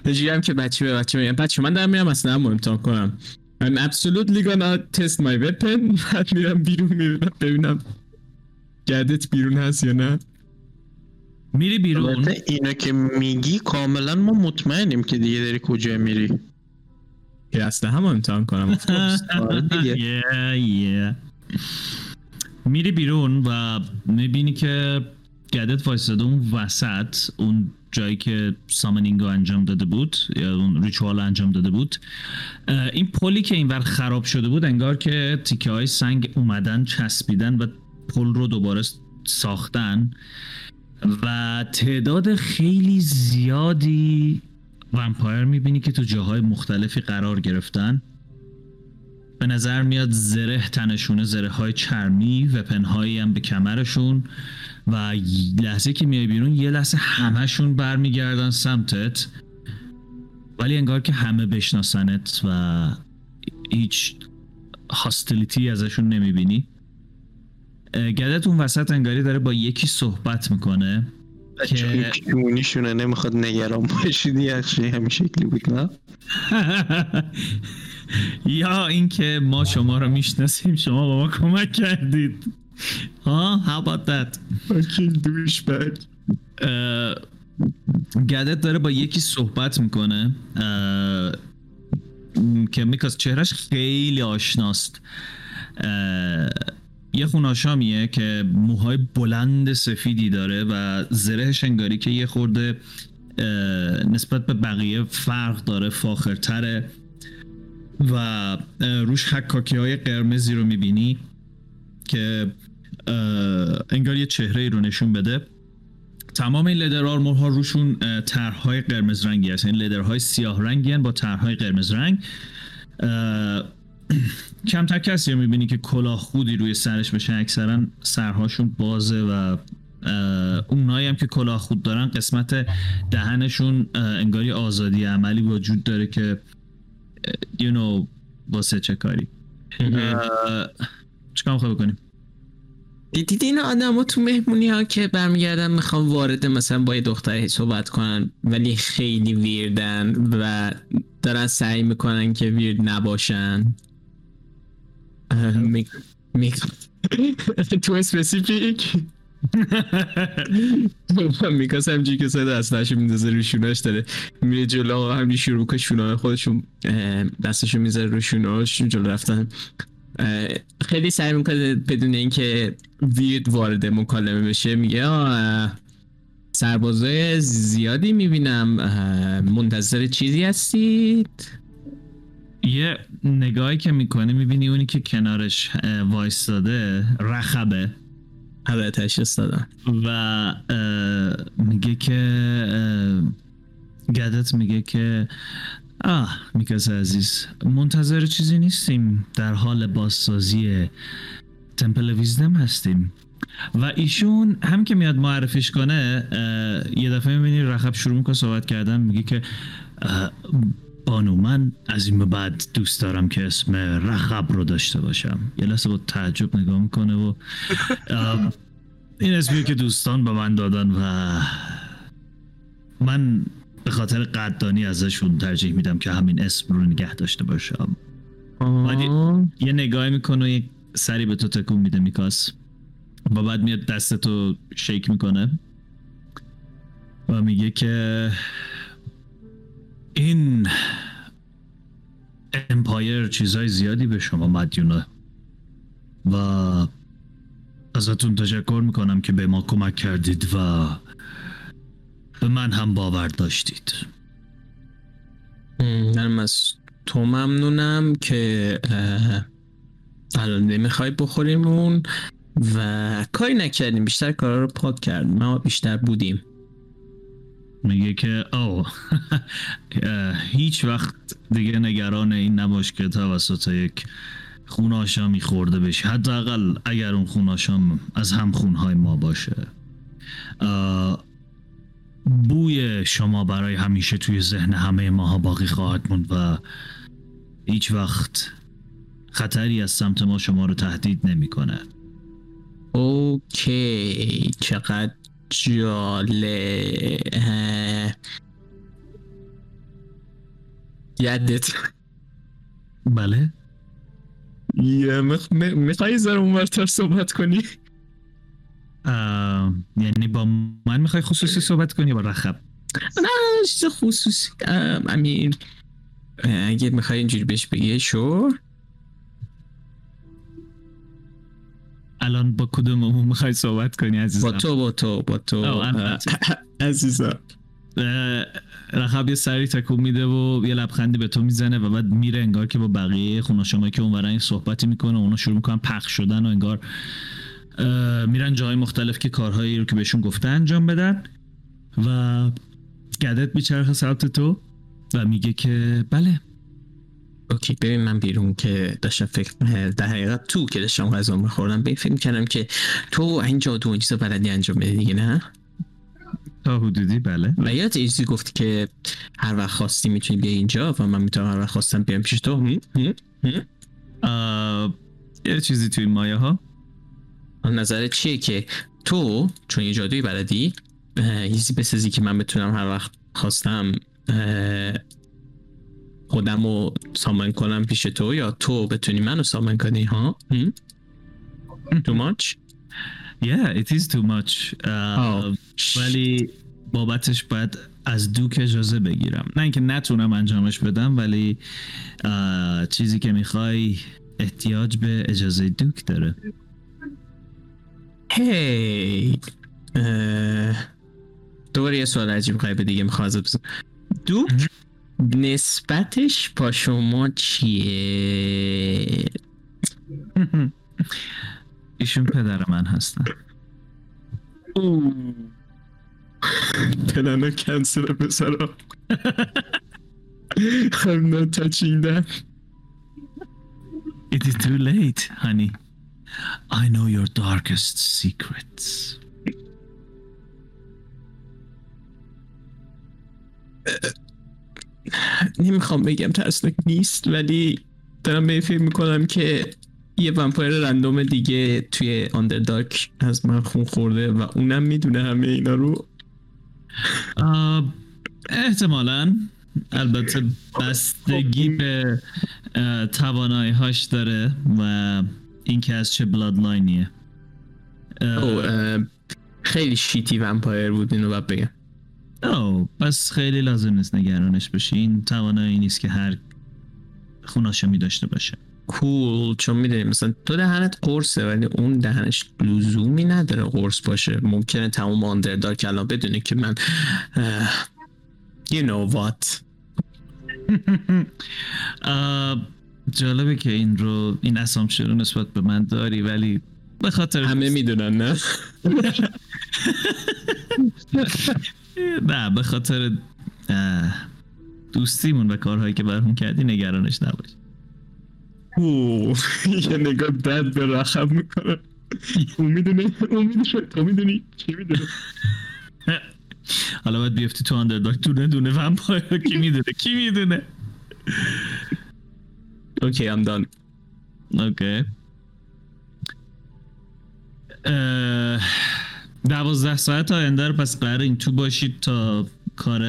هم که بچه به بچه میگم. بچه من دارم میرم اصلا رو امتحان کنم. I'm absolutely gonna test my weapon. بعد میرم بیرون میرم ببینم گردت بیرون هست یا نه. میری بیرون. اینو که میگی کاملا ما مطمئنیم که دیگه داری کجا میری. که اصلا هم امتحان کنم of course. آره دیگه. yeah, yeah. میری بیرون و می‌بینی که god ت وایستاده اون وسط اون جایی که summoning رو انجام داده بود یا اون ritual انجام داده بود این پلی که اینور خراب شده بود انگار که تیکه های سنگ اومدن چسبیدن و پل رو دوباره ساختن و تعداد خیلی زیادی vampire می‌بینی که تو جاهای مختلفی قرار گرفتن. به نظر میاد زره تنشونه زره های چرمی وپن هایی هم به کمرشون. و لحظه که میای بیرون یه لحظه همهشون برمیگردن سمتت. ولی انگار که همه بشناسنت و هیچ هاستیلیتی ازشون نمی‌بینی. گدت اون وسط انگاری داره با یکی صحبت می‌کنه. که کیونیشونه نمی‌خواد نگران باشید یه همین شکلی بود نه؟ یا اینکه ما شما رو می‌شناسیم شما با ما کمک کردید. ها how about that? اه، گدت داره با یکی صحبت می‌کنه که میکاس چهرش خیلی آشناست. یه خوناشامیه که موهای بلند سفیدی داره و زرهش انگاری که یه خورده نسبت به بقیه فرق داره فاخرتره و روش حکاکی های قرمزی رو می‌بینی که انگار یه چهره رو نشون بده. تمام این لدر آرمورها روشون اه، طرحهای قرمز رنگی هست این لدرهای سیاه رنگی هن با طرحهای قرمز رنگ. کمتر کسی رو می‌بینی که کلاه خودی روی سرش بشه اکثرا سرهاشون بازه و اونایی هم که کلاه خود دارن قسمت دهنشون انگاری آزادی عملی وجود داره که you know واسه چه کاری. اه، چیکار می‌خوای بکنیم دیدید این آدم ها تو مهمونی ها که برمیگردن می‌خوان وارد مثلا با یه دختری صحبت کنن ولی خیلی ویردن و دارن سعی می‌کنن که ویرد نباشن. اه، می- می- تو اسپسیفیک میکاس همجوری که صدا اصلاشو میندازه رو شوناش داره میره جلو و همجوری شروع می‌کنه شونه خودشون دستشو می‌ذاره رو شوناش جلو رفتن خیلی سعی می‌کنه بدون اینکه ویرد وارد مکالمه بشه میگه سربازای زیادی می‌بینم منتظر چیزی هستید یه نگاهی که می‌کنه می‌بینی اونی که کنارش وایستاده رخبه. آره تشخیص دادم و میگه که گدت میگه که آه میکاس عزیز منتظر چیزی نیستیم. در حال بازسازی تمپل ویزدم هستیم. و ایشون هم که میاد معرفیش کنه یه دفعه می‌بینی رخب شروع می‌کنه صحبت کردن. میگه که بانو من از این به بعد دوست دارم که اسم رخب رو داشته باشم. یه لحظه با تعجب نگاه می‌کنه و این اسمی که دوستان به من دادن و من به خاطر قدردانی ازشون ترجیح میدم که همین اسم رو نگه داشته باشم. یه نگاهی می‌کنه و یک سری به تو تکون میده میکاس. و بعد میاد دستتو شیک می‌کنه و میگه که این امپایر چیزای زیادی به شما مدیونه و ازتون تشکر می‌کنم که به ما کمک کردید و به من هم باور داشتید. منم از تو ممنونم که الان نمی‌خوای بخوریم اون و کاری نکردیم. بیشتر کارا رو پاک کردیم. ما بیشتر بودیم. میگه که او هیچ وقت دیگه نگران این نباش که توسط یک خوناشامی خورده بشی. حداقل اگر اون خوناشام از هم خونهای ما باشه. اه، شما برای همیشه توی ذهن همه ماها باقی خواهد موند و هیچ وقت خطری از سمت ما شما رو تهدید نمی‌کنه. اوکی. چقدر جالب اه. یدت بله؟ یه مخ... میخوایی زر اونورتر صحبت کنی؟ یعنی با من می‌خوای خصوصی صحبت کنی با رخب؟ نه چیز خصوصی ام، امیر اگه می‌خوای اینجوری بهش بگی شو الان با کدوممون می‌خوای صحبت کنی عزیزم؟ با تو با تو با تو. عزیزم. رخب یه سری تکون میده و یه لبخندی به تو می‌زنه و بعد میره انگار که با بقیه خوناشمایی که اونورن این صحبتی می‌کنه اونا شروع می‌کنن پخش شدن و انگار میرن جای مختلف که کارهایی رو که بهشون گفته انجام بدن و گدت میچرخه سمت تو و میگه که بله. اوکی ببین من بیرون که داشتم فکر در حقیقت تو که داشتم غذا میخوردم به فکر کردم که تو این جادو این چیزا بلدی انجام بدی دیگه نه تا حدودی بله و یادت یه چیزی گفتی که هر وقت خواستی می‌تونی بیا اینجا و من می‌تونم هر وقت خواستم بیام پیش تو هم؟ هم؟ هم؟ یه چیزی توی مایه ها نظرت چیه که تو چون یه جادویی بلدی چیزی بسازی که من بتونم هر وقت خواستم خودم رو سامان کنم پیش تو یا تو بتونی منو سامان کنی ها؟ too much? Yeah, it is too much. آه. ولی بابتش باید از دوک اجازه بگیرم. نه اینکه نتونم انجامش بدم ولی اه، چیزی که می‌خوای احتیاج به اجازه دوک داره. هی اه، دوباره یه سوال عجیب غیب دیگه می‌خوام دوک؟ نسبتش با شما چیه ایشون پدر من هستن پلنو کنسل بسرا I'm not touching that It is too late, honey. I know your darkest secrets. نمی‌خوام بگم ترسناک نیست ولی دارم به این فکر می‌کنم که یه ومپایر رندوم دیگه توی آندردارک از من خون خورده و اونم می‌دونه همه اینا رو. احتمالا. البته بستگی به توانایی هاش داره و اینکه از چه bloodline یه اه، خیلی shitty vampire بود اینو باید بگم. او بس خیلی لازم نیست نگرانش بشی این توانایی نیست که هر خوناشمی داشته باشه. cool چون می‌دونی مثلا تو دهنت قرصه ولی اون دهنش لزومی نداره قرص باشه. ممکنه تمام Underdark الان بدونه که من you know what. جالبه که این رو این اسامپشن رو نسبت به من داری ولی به خاطر همه می‌دونن نه؟ نه به خاطر دوستیمون و کارهایی که برام کردی نگرانش نباش. اوه، یه نگاه بد به رقم می‌کنه. اون می‌دونه اون می‌دونه تو می‌دونی؟ چی می‌دونه؟ حالا باید بیفتی تو Underdark دونه دونه vampire کی می‌دونه؟ کی می‌دونه؟ okay I'm done okay. دوازده ساعت آینده رو پس قرار این تو باشید تا کار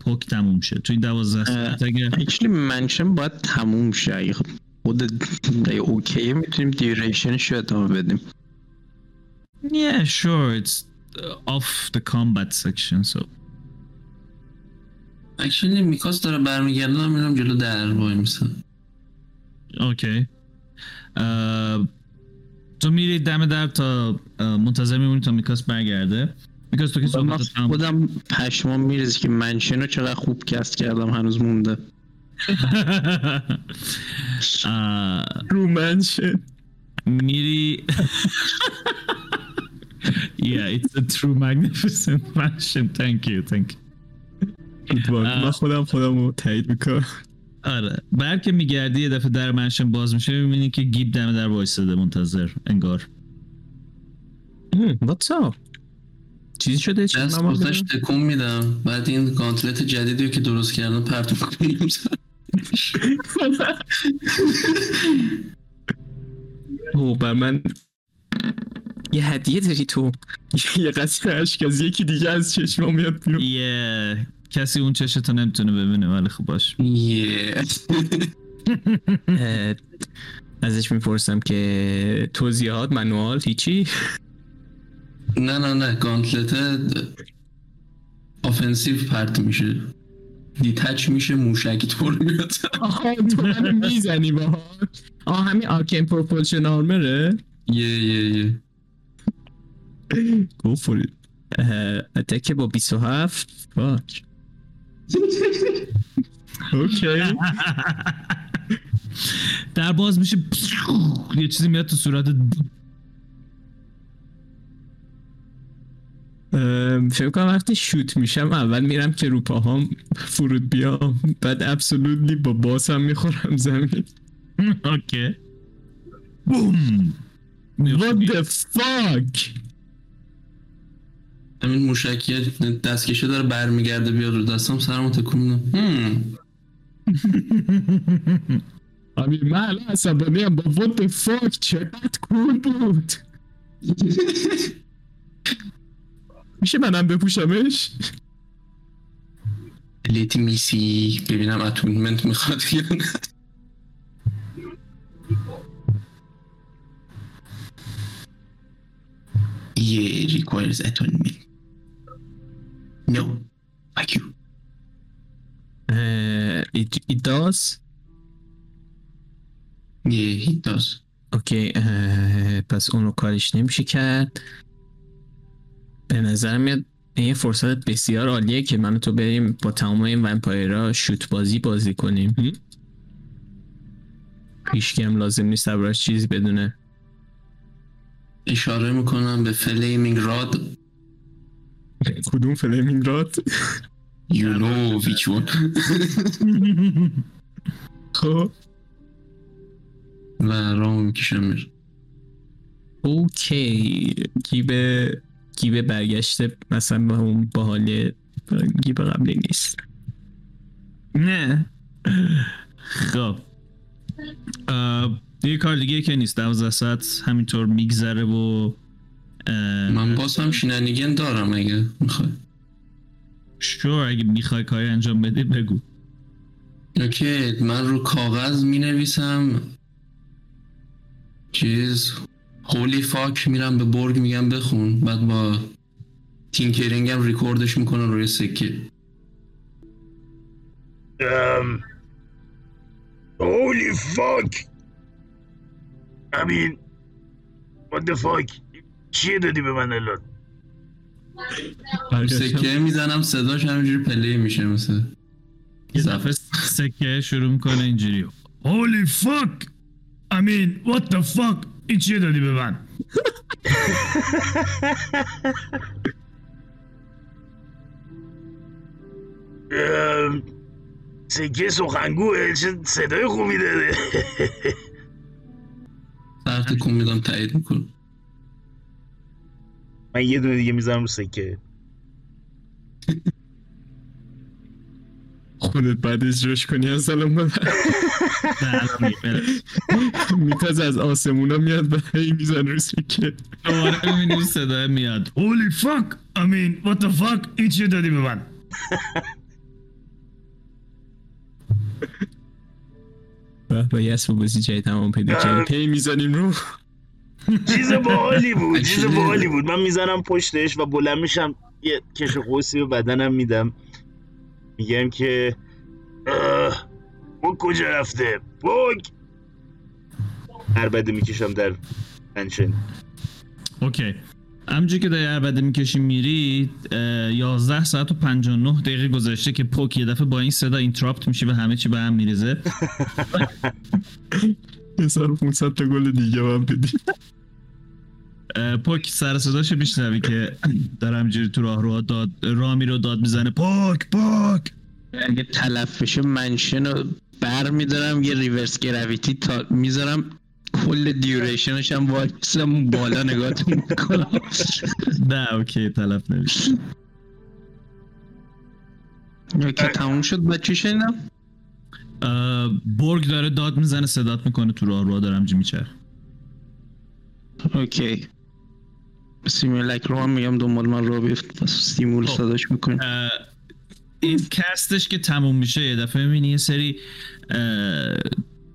پوک تموم شه. تو این دوازده ساعت اگه actually mansion باید تموم شه. اگه خود اگه okay ه می‌تونیم duration ش رو ادامه بدیم. Yeah, sure. It's uh, off the combat section, so. actually میکاس داره برمیگرده من میرم جلو در وایمیسم okay تو میری دم در تا منتظر میمونی تا میکاس برگرده. میکاس تو که من صحبت تمام خودم پشمام میرزه که mansion رو چقدر خوب cast کردم هنوز مونده. رو mansion. میری. Yeah, it's a true magnificent mansion. Thank you, thank you. من خودم خودم رو تایید می‌کنم. آره. بعد که میگردی یه دفعه در منشن باز میشه می‌بینی که گیب دم در وایساده منتظر انگار. What's up? چیزی شده چی؟ دست ببینم؟ تکون میدم. بعد این گانتلت جدیدی که درست کردم پرتو کنیم. او بر من یه هدیه داری تو. یه قصر عشق از یکی دیگه از چشمام میاد بیرون. یه کسی اون چشتو نمی‌تونه ببینه ولی خب باش یه ازش می‌پرسم که توضیحات منوال هیچی؟ نه نه نه گانتلت آفنسیو پرت میشه. دیتچ میشه موشکی طور میاد. آها تو منو می‌زنی باها آه همین arcane propulsion armor ه yeah yeah yeah. Go for it. اه، attack با 27 fuck okay در باز میشه یه چیزی میاد تو صورت فکر کنم وقتی شوت میشم اول میرم که رو پاهام فرود بیام. بعد ابسولوتلی با باسم می‌خورم زمین. اوکی. بوم. What the fuck? همین موشکی دستکشه داره برمیگرده بیاد رو دستم سرمو تکون میدم. هم. همین من الان عصبانی هم با what the fuck چقدر کول بود. میشه منم بپوشمش لیت میسی ببینم اتونمنت می‌خواد یا نه it requires atonement. No. Fuck you. اه، it, it does Yeah, it does. اوکی اه، پس اونو کارش نمیشه کرد به نظر میاد این یه فرصت بسیار عالیه که من تو بریم با تمام این vampire ها شوت بازی بازی کنیم. هیچکی هم لازم نیست دربارش چیزی بدونه. اشاره می‌کنم به flaming rod. کدوم flaming rod؟ You know which one. خب. و راه می‌کشم. میره اوکی. گیب گیب برگشته مثلا با اون باحال گیب قبلی نیست. نه. خب. اه، یه کار دیگه که نیست. دوازده ساعت همینطور میگذره و من باز هم شیننیگن دارم اگه می‌خوای. شور اگه می‌خوای کاری انجام بدی بگو. اوکی من رو کاغذ می نویسم چیز؟ holy fuck میرم به برگ میگم بخون. بعد با tinkering هم ریکوردش می‌کنم روی سکه. Um, holy fuck. I mean what the fuck? چیه دادی به من الان؟ سکه می‌زنم صداش همینجوری play میشه مثل. یه دفعه سکه شروع می‌کنه اینجوری Holy fuck. I mean what the fuck? این چیه دادی به من ام، سکه سخنگوه چه صدای خوبی داره سر تکون میدم تایید می‌کنم من یه دونه دیگه می‌زنم رو سکه خودت بعد اجراش کنی از الان به بله. میتاز از آسمونا میاد و هی میزن رو سکه دوباره می‌بینی اون صدای میاد. Holy fuck! I mean what the fuck? این چیه دادی به من؟ با یه اسم بازی جایی تمام پیدا کردیم. هی می‌زنیم رو. چیز باحالی بود چیز باحالی بود. من می‌زنم پشتش و بلند میشم یه کش قوسی به بدنم میدم. میگم که اه، اون کجا رفته؟ بوگ هر بده می‌کشم در پنشن اوکی. همونجور که داری عربده می‌کشی میری اه، 11 ساعت و 59 دقیقه گذشته که پوک یه دفعه با این صدا اینتراپت میشه و همه چی به هم میریزه. یه سر 500 تا گل دیگه هم بدی. پوک سر صداشو میشنوی که داره همجوری تو راه رو داد رامی رو داد می‌زنه. پوک پوک! اگه تلف بشه منشن رو بر میدارم یه ریورس گراویتی تا می‌ذارم کل دیوریشنش هم وایسم بالا نگاهتون می‌کنم. نه اوکی تلف نمیشه که تموم شد. بچه شنیدم؟ اه، برگ داره داد می‌زنه صدات می‌کنه. تو راه رو دارم جی میچر okay. سیمولک رو هم میگم دنبال من رو بیفت سیمول خب. صداش می‌کنیم این cast ش که تموم میشه یه دفعه می‌بینی یه سری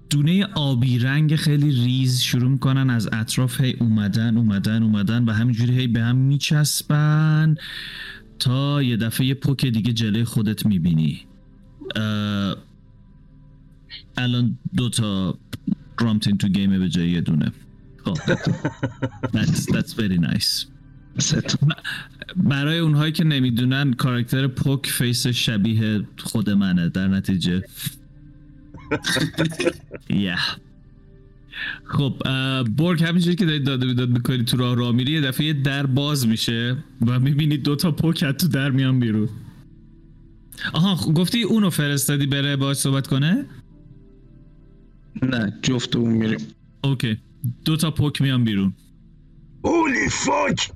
دونه آبی رنگ خیلی ریز شروع می‌کنن از اطراف هی اومدن اومدن اومدن و همینجوری هی به هم میچسبن تا یه دفعه یه پوک دیگه جلوی خودت می‌بینی. الان دوتا رامتین تو گیمه به جای یه دونه. خب that's, that's very nice. برای اونهایی که نمی‌دونن کاراکتر پوک فیس شبیه خود منه در نتیجه. Yeah. خب برگ همینجوری که دارید داده بیداد می‌کنی تو راه راه میری یه دفعه یه در باز میشه و می‌بینی دوتا پوک تو در میان بیرون. آها خب، گفتی اونو فرستادی بره باش صحبت کنه؟ نه جفت اون میریم. اوکی. دوتا پوک میان بیرون. هولی فاک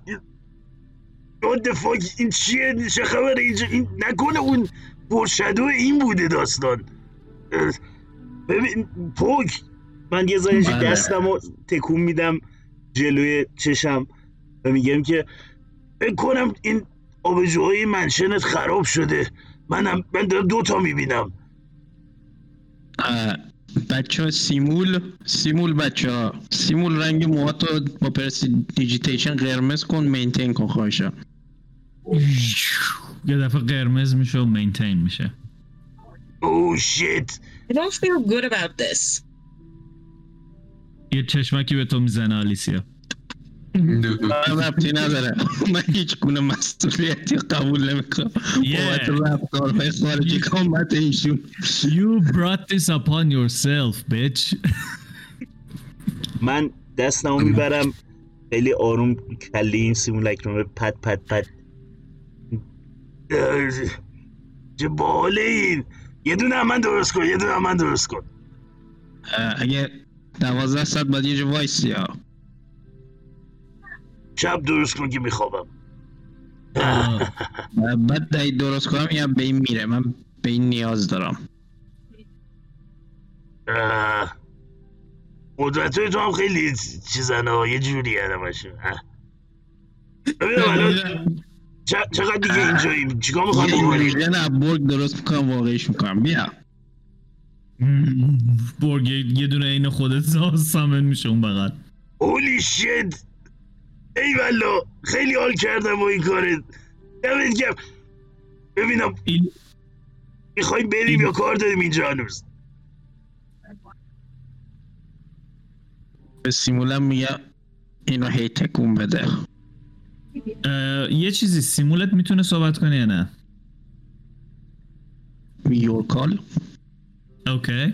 What the fuck این چیه؟ چه خبره؟ اینجا این نکنه اون برشدو این بوده داستان. ببین پوک من یه ذره بله. دستم رو تکون میدم جلوی چشم و میگم که فکر کنم این آبجوهای منشنت خراب شده. منم من دارم دوتا می‌بینم. بچه ها سیمول سیمول بچه ها. سیمول رنگ موهاتو با پرس دیجیتیشن قرمز کن مینتین کن خواهشم یه دفعه قرمز میشه و مینتین میشه. او شیت. I don't feel good about this. یه چشمکی به تو می‌زنه آلیسیا. من ربطی نداره. من هیچ گونه مسئولیتی قبول نمی‌کنم. بابت رفتارهای خارجی کامبت ایشون. You brought this upon yourself, bitch. من دستمو می‌برم. خیلی آروم کله این سیمولک رو پد پد پد چه باله این. یه دونه هم من درست کن یه دونه هم من درست کن. اگه دوازده ساعت باید یه جا وایسی ها چپ درست کن که میخوابم. بعد دهی درست کنم یا به این میره؟ من به این نیاز دارم. قدرت های تو هم خیلی چیزن ها یه جوری همشون چقدر دیگه اینجاییم؟ چیکار می‌خوام یه ویژن ابورگ درست می‌کنم واقعیش می‌کنم. بیا. برگ یه دونه این خودت سا- سامن میشه اون بغل. اولی شد ای والا خیلی حال کردم با این کارت دمت گرم. ببینم این می‌خوایم بریم یا کار داریم اینجا هنوز؟ به سیمولم میگم اینو هی تکون بده. اه، یه چیزی سیمولت می‌تونه صحبت کنه یا نه؟ your call okay.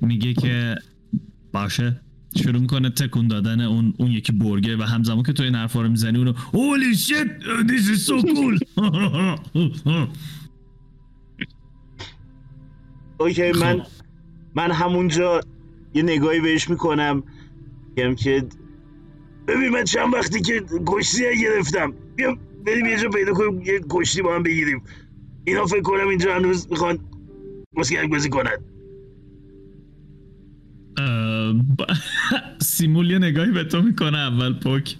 میگه که باشه. شروع می‌کنه تکون دادن اون اون یکی برگه و همزمان که تو این حرفا رو می‌زنی اونو holy shit this is so cool. okay من خب. من همونجا یه نگاهی بهش می‌کنم میگم که ببین من چند وقتی که کشتی گرفتم بیا بریم یه جا پیدا کنیم یه کشتی با هم بگیریم. اینا فکر کنم اینجا هنوز می‌خوان مسکرک بازی کنن. سیمول یه نگاهی به تو می‌کنه اول پوک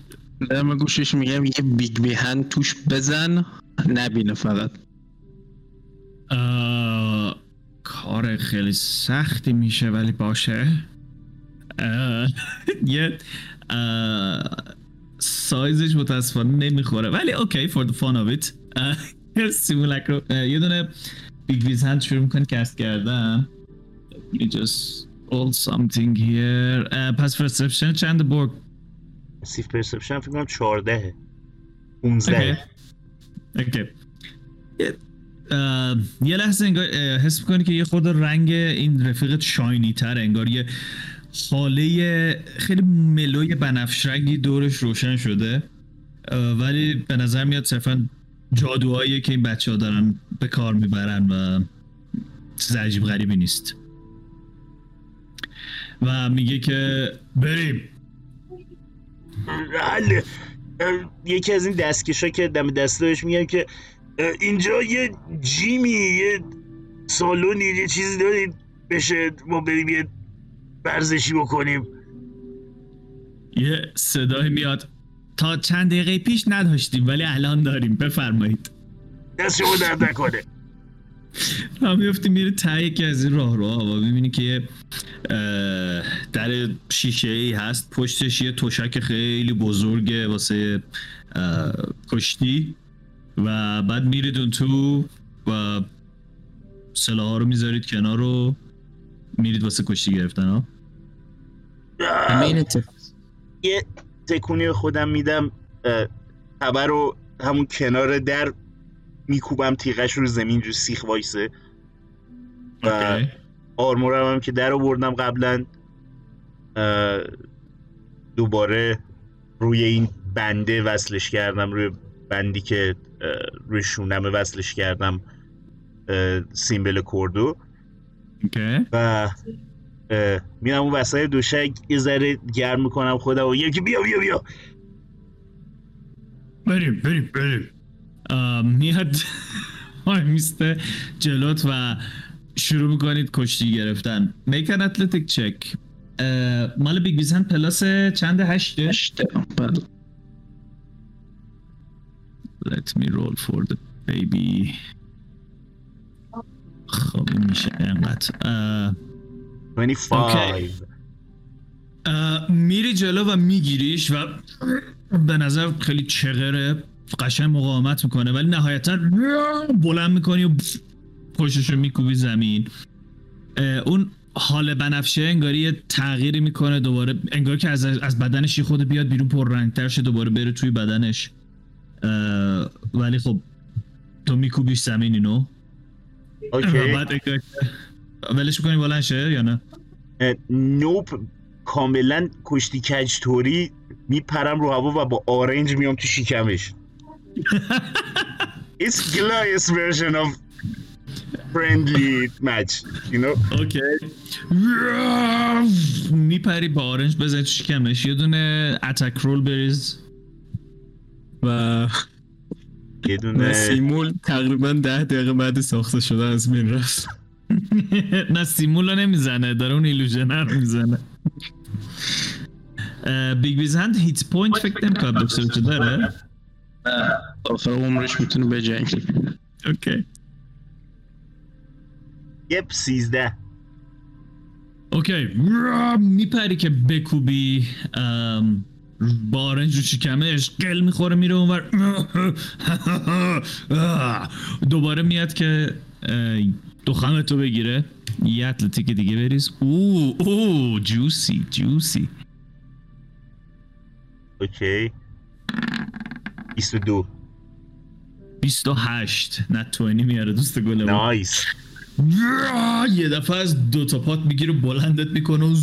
دارم گوشش میگم یه بیگ بیهن توش بزن. نبینه فقط. اه، کار خیلی سختی میشه ولی باشه. یه سایزش متاسفانه نمی‌خوره. ولی okay for the fun of یه سیمولک رو یه دونه Bigby's Hand شروع می‌کنه cast کردن. Let me just roll something here. اه، passive perception چند برگ passive perception فکر کنم 14 15 اوکی یه- لحظه انگار حس می‌کنی که یه خود رنگ این رفیقت شاینی تر انگار یه حاله خیلی ملوی بنفش رنگی دورش روشن شده. ولی به نظر میاد صرفا جادوهایی که این بچه ها دارن به کار می‌برن و چیز عجیب غریبی نیست. و میگه که بریم. حل اه، یکی از این دستکش ها که دم دستش میگن که اینجا یه جیمی یه سالونی یه چیزی دارید بشه ما بریم یه ورزشی بکنیم. یه صدای میاد. تا چند دقیقه پیش نداشتیم ولی الان داریم. بفرمایید. دست شما درد نکنه. را میفتی میره ته یکی از این راه رو و می‌بینی که در شیشه ای هست. پشتش یه تشک خیلی بزرگه واسه کشتی. و بعد میرید اون تو و سلاح ها رو می‌ذارید کنار رو میرید واسه کشتی گرفتن ها؟ یه تکونی به خودم میدم خبر رو همون کنار در میکوبم تیغش رو زمین جو سیخ وایسه. و اوکی. آرمورم هم که در آوردم قبلا دوباره روی این بنده وصلش کردم روی بندی که روی شونمه وصلش کردم سیمبل کردو. اوکی. و میرم اون وسط دوشک یه ذره گرم می‌کنم خودم و یکی بیا بیا بیا. بریم بریم بریم. میاد میسته جلوت و شروع می‌کنید کشتی گرفتن. میکن اتلتیک چک مال بیگ بیزن پلاس چند هشته هشته بله. Let me roll for the baby. خب میشه انقدر. اه، 25 اه، میری جلو و میگیریش و به نظر خیلی چغره. قشنگ مقاومت می‌کنه ولی نهایتا بلند می‌کنی و پشتش رو میکوبی زمین. اون حال بنفشه انگاری یه تغییری می‌کنه دوباره انگار که از, از بدنش خود بیاد بیرون پر رنگتر شه دوباره بره توی بدنش. ولی خب تو میکوبیش زمین اینو اوکی. ولش می‌کنی بلند شه یا نه؟ نوپ کاملا کشتی کج توری میپرم رو هوا و با آرنج میام تو شکمش. It's glorious version of friendly match you know? اوکی میپری با آرنج بزنی شکمش. یه دونه اتک رول بریز. و یه دونه سیمول تقریبا ده دقیقه بعد ساخته شده از بین رفت. نه سیمول رو نمی‌زنه داره اون illusion رو می‌زنه. Bigby's Hand hit point فکر نمی‌کنم داشته باشه داره. آخر عمرش می‌تونه به جنگ okay. yep 13 okay. میپری که بکوبی ام، با آرنج رو شکمش قل می‌خوره میره اونور. دوباره میاد که اه، دخمتو بگیره. یه اتلتیک دیگه بریز. او او جوسی جوسی. اوکی. 22 28 نه توینی میاره دوست گله نایس. یه دفعه از دو تا پات می‌گیره بلندت می‌کنه و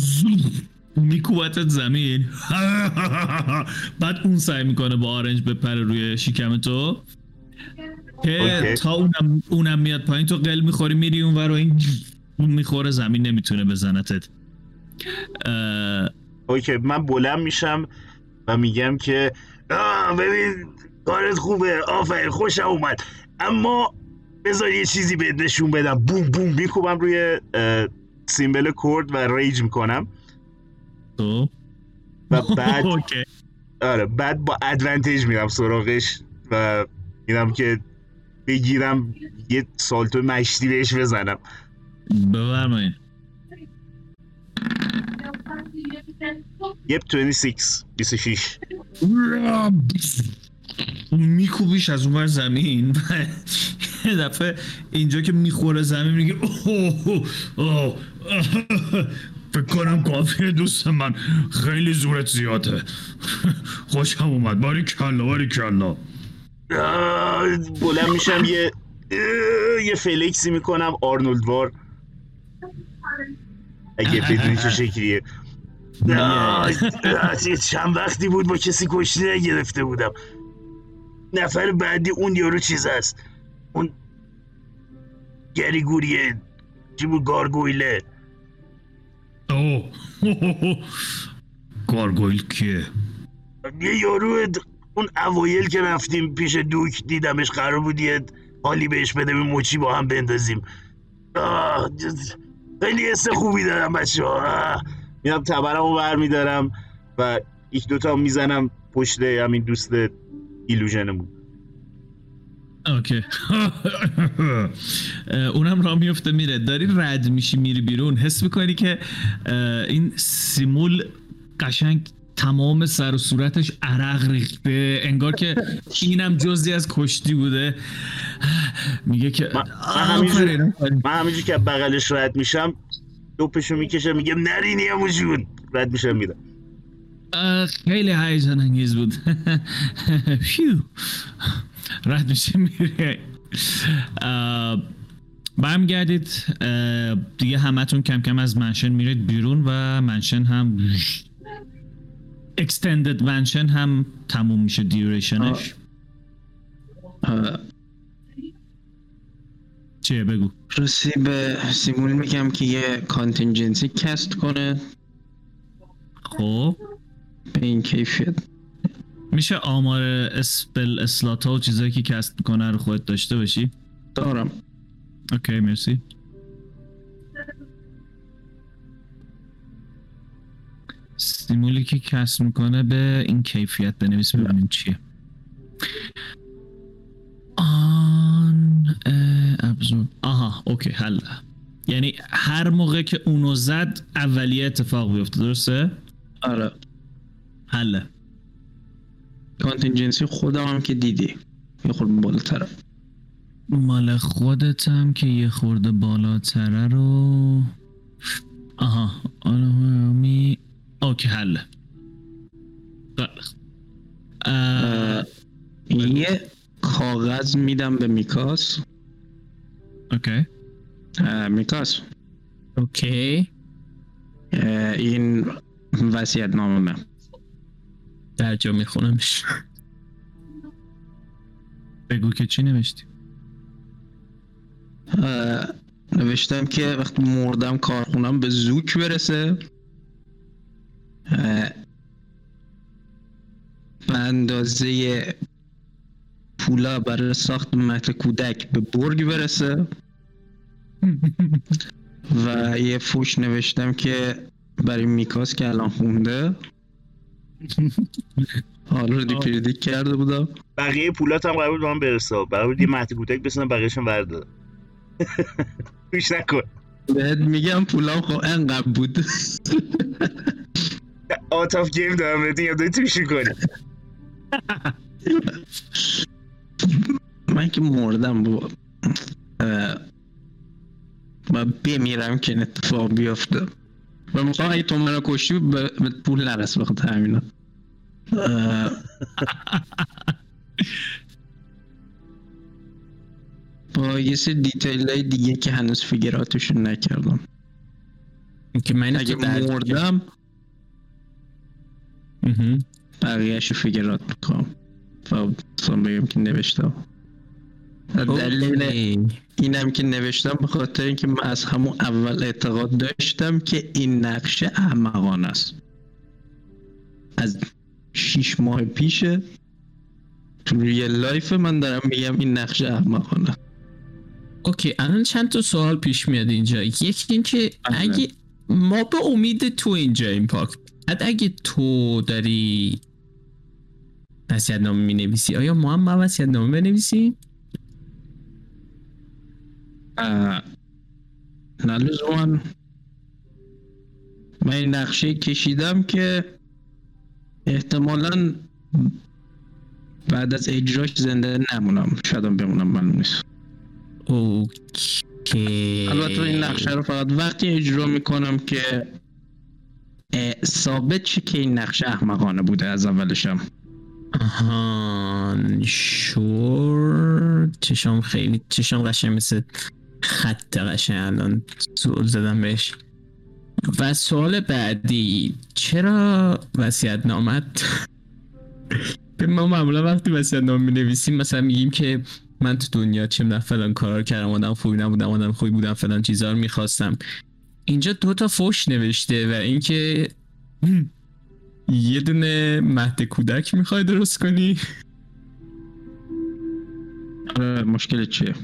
میکوبتت زمین. بعد اون سعی می‌کنه با آرنج بپره روی شکم تو. که. تا اونم, اونم میاد پایین تو قل می‌خوری میری اون و این می‌خوره زمین نمی‌تونه بزنتت. اوکی من بلند میشم و میگم که ببین کارت خوبه. آفرین خوشم اومد. اما بذار یه چیزی بهت نشون بدم. بوم بوم میکوبم روی سیمبل کرد و ریج می‌کنم. تو و بعد آره بعد با ادوانتیج میرم سراغش و میرم که بگیرم یه سالتو مشتی بهش بزنم. بفرمایید. یه 26 26 میکوبیش از اون زمین. و یه دفعه اینجا که می‌خوره زمین میگه اوه اوه فکر کنم کافیه دوست من. خیلی زورت زیاده. خوشم اومد. باری کلا باری کلا. بلند میشم یه یه فلکسی می‌کنم. آرنولد وار. اگه بدونی چه شکلیه. چند وقتی بود با کسی کشتی نگرفته بودم. نفر بعدی اون یارو چیز است اون گریگوریه چی بود؟ گارگویله. اوه. گارگویل کیه؟ یه یارو اون اوایل که رفتیم پیش دوک دیدمش قرار بود یه حالی بهش بده به مچی با هم بندازیم. خیلی حس خوبی دارم بچه ها میرم تبرم رو برمیدارم و یک دوتا می‌زنم پشت همین دوست ایلوژنمون. اوکی. اه، اونم راه میفته میره. داری رد میشی میری بیرون. حس می‌کنی که این سیمول قشنگ تمام سر و صورتش عرق ریخته. انگار که اینم جزی از کشتی بوده. میگه که من- من همینجور- که بغلش رد میشم دوپشو می‌کشم میگم نرینی همون رد میشم میرم. خیلی هیجان انگیز بود. phew. رد میشه میره برمیگردید. دیگه همتون کم کم از mansion میرید بیرون و mansion هم extended mansion هم تموم میشه duration ش چیه بگو. رسی به سیمول میگم که یه contingency cast کنه. خب. به این کیفیت. میشه آمار spell slot ها و چیزایی که cast می‌کنه رو خودت داشته باشی؟ دارم. okay مرسی. سیمولی که cast می‌کنه به این کیفیت بنویس ببینیم چیه. آن ابزور آها اوکی حل. یعنی هر موقع که اونو زد اولیه اتفاق بیفته درسته؟ آره. حله. کانتینجنسی خودم هم که دیدی. یه خورده بالاتره. مال خودتم که یه خورده بالاتره رو. آها آنها می اوکی حله. اه، اه، یه کاغذ میدم به میکاس. okay. میکاس. okay. این وصیت نامه در جا میخونمش. بگو که چی نوشتی؟ نوشتم که وقتی مردم کارخونم به زوک برسه. به اندازه پولا برای ساخت مهد کودک به برگ برسه. و یه فوش نوشتم که برای میکاس که الان خونده. آلردی پریدیک کرده بودم. بقیه پولات هم قرار بود به من برسه. قرار بود یه مهد کودک بسنم بقیهشم بردارم گوش نکن. بهت میگم پولام خب انقدر بود. out of game دارم بهت داری توش کنی. من که مردم با من بمیرم که این اتفاق بیفته. و می‌خوام اگه تو منو کشتی به پول نرس بخاطر همینا. با یه سری detail های دیگه که هنوز figure out شون نکردم. که من اگه مردم. بقیهش رو figure out می‌کنم و بگم که نوشتم. دلیل okay. اینم که نوشتم به خاطر اینکه من از همون اول اعتقاد داشتم که این نقشه احمقانه است از شیش ماه پیشه تو real life من دارم میگم این نقشه احمقانه. اوکی الان چند تا سوال پیش میاد اینجا یکی اینکه بله. اگه ما به امید تو اینجا این پاک اگه تو داری وسیعت نامه می نویسی آیا ما هم وسیعت نامه بنویسیم؟ اه، نه لزوما من این نقشه کشیدم که احتمالا بعد از اجراش زنده نمونم. شاید بمونم معلوم نیست. اوکی. البته این نقشه رو فقط وقتی اجرا می‌کنم که ثابت شه که این نقشه احمقانه بوده از اولشم. آهان شور. چشم خیلی چشم قشنگ مثل خط قشنگ الان زول زدم بهش. و سوال بعدی چرا وسیعت نامت به ما معمولا وقتی وسیعت نامه می نویسیم مثلا میگیم که من تو دنیا چه می‌دونم فلان کارا کردم آدم خوبی نبودم آدم خوبی بودم فلان چیزا رو می‌خواستم. اینجا دو تا فوش نوشته و اینکه یه دونه مهد کودک می‌خوای درست کنی. آره مشکل چیه؟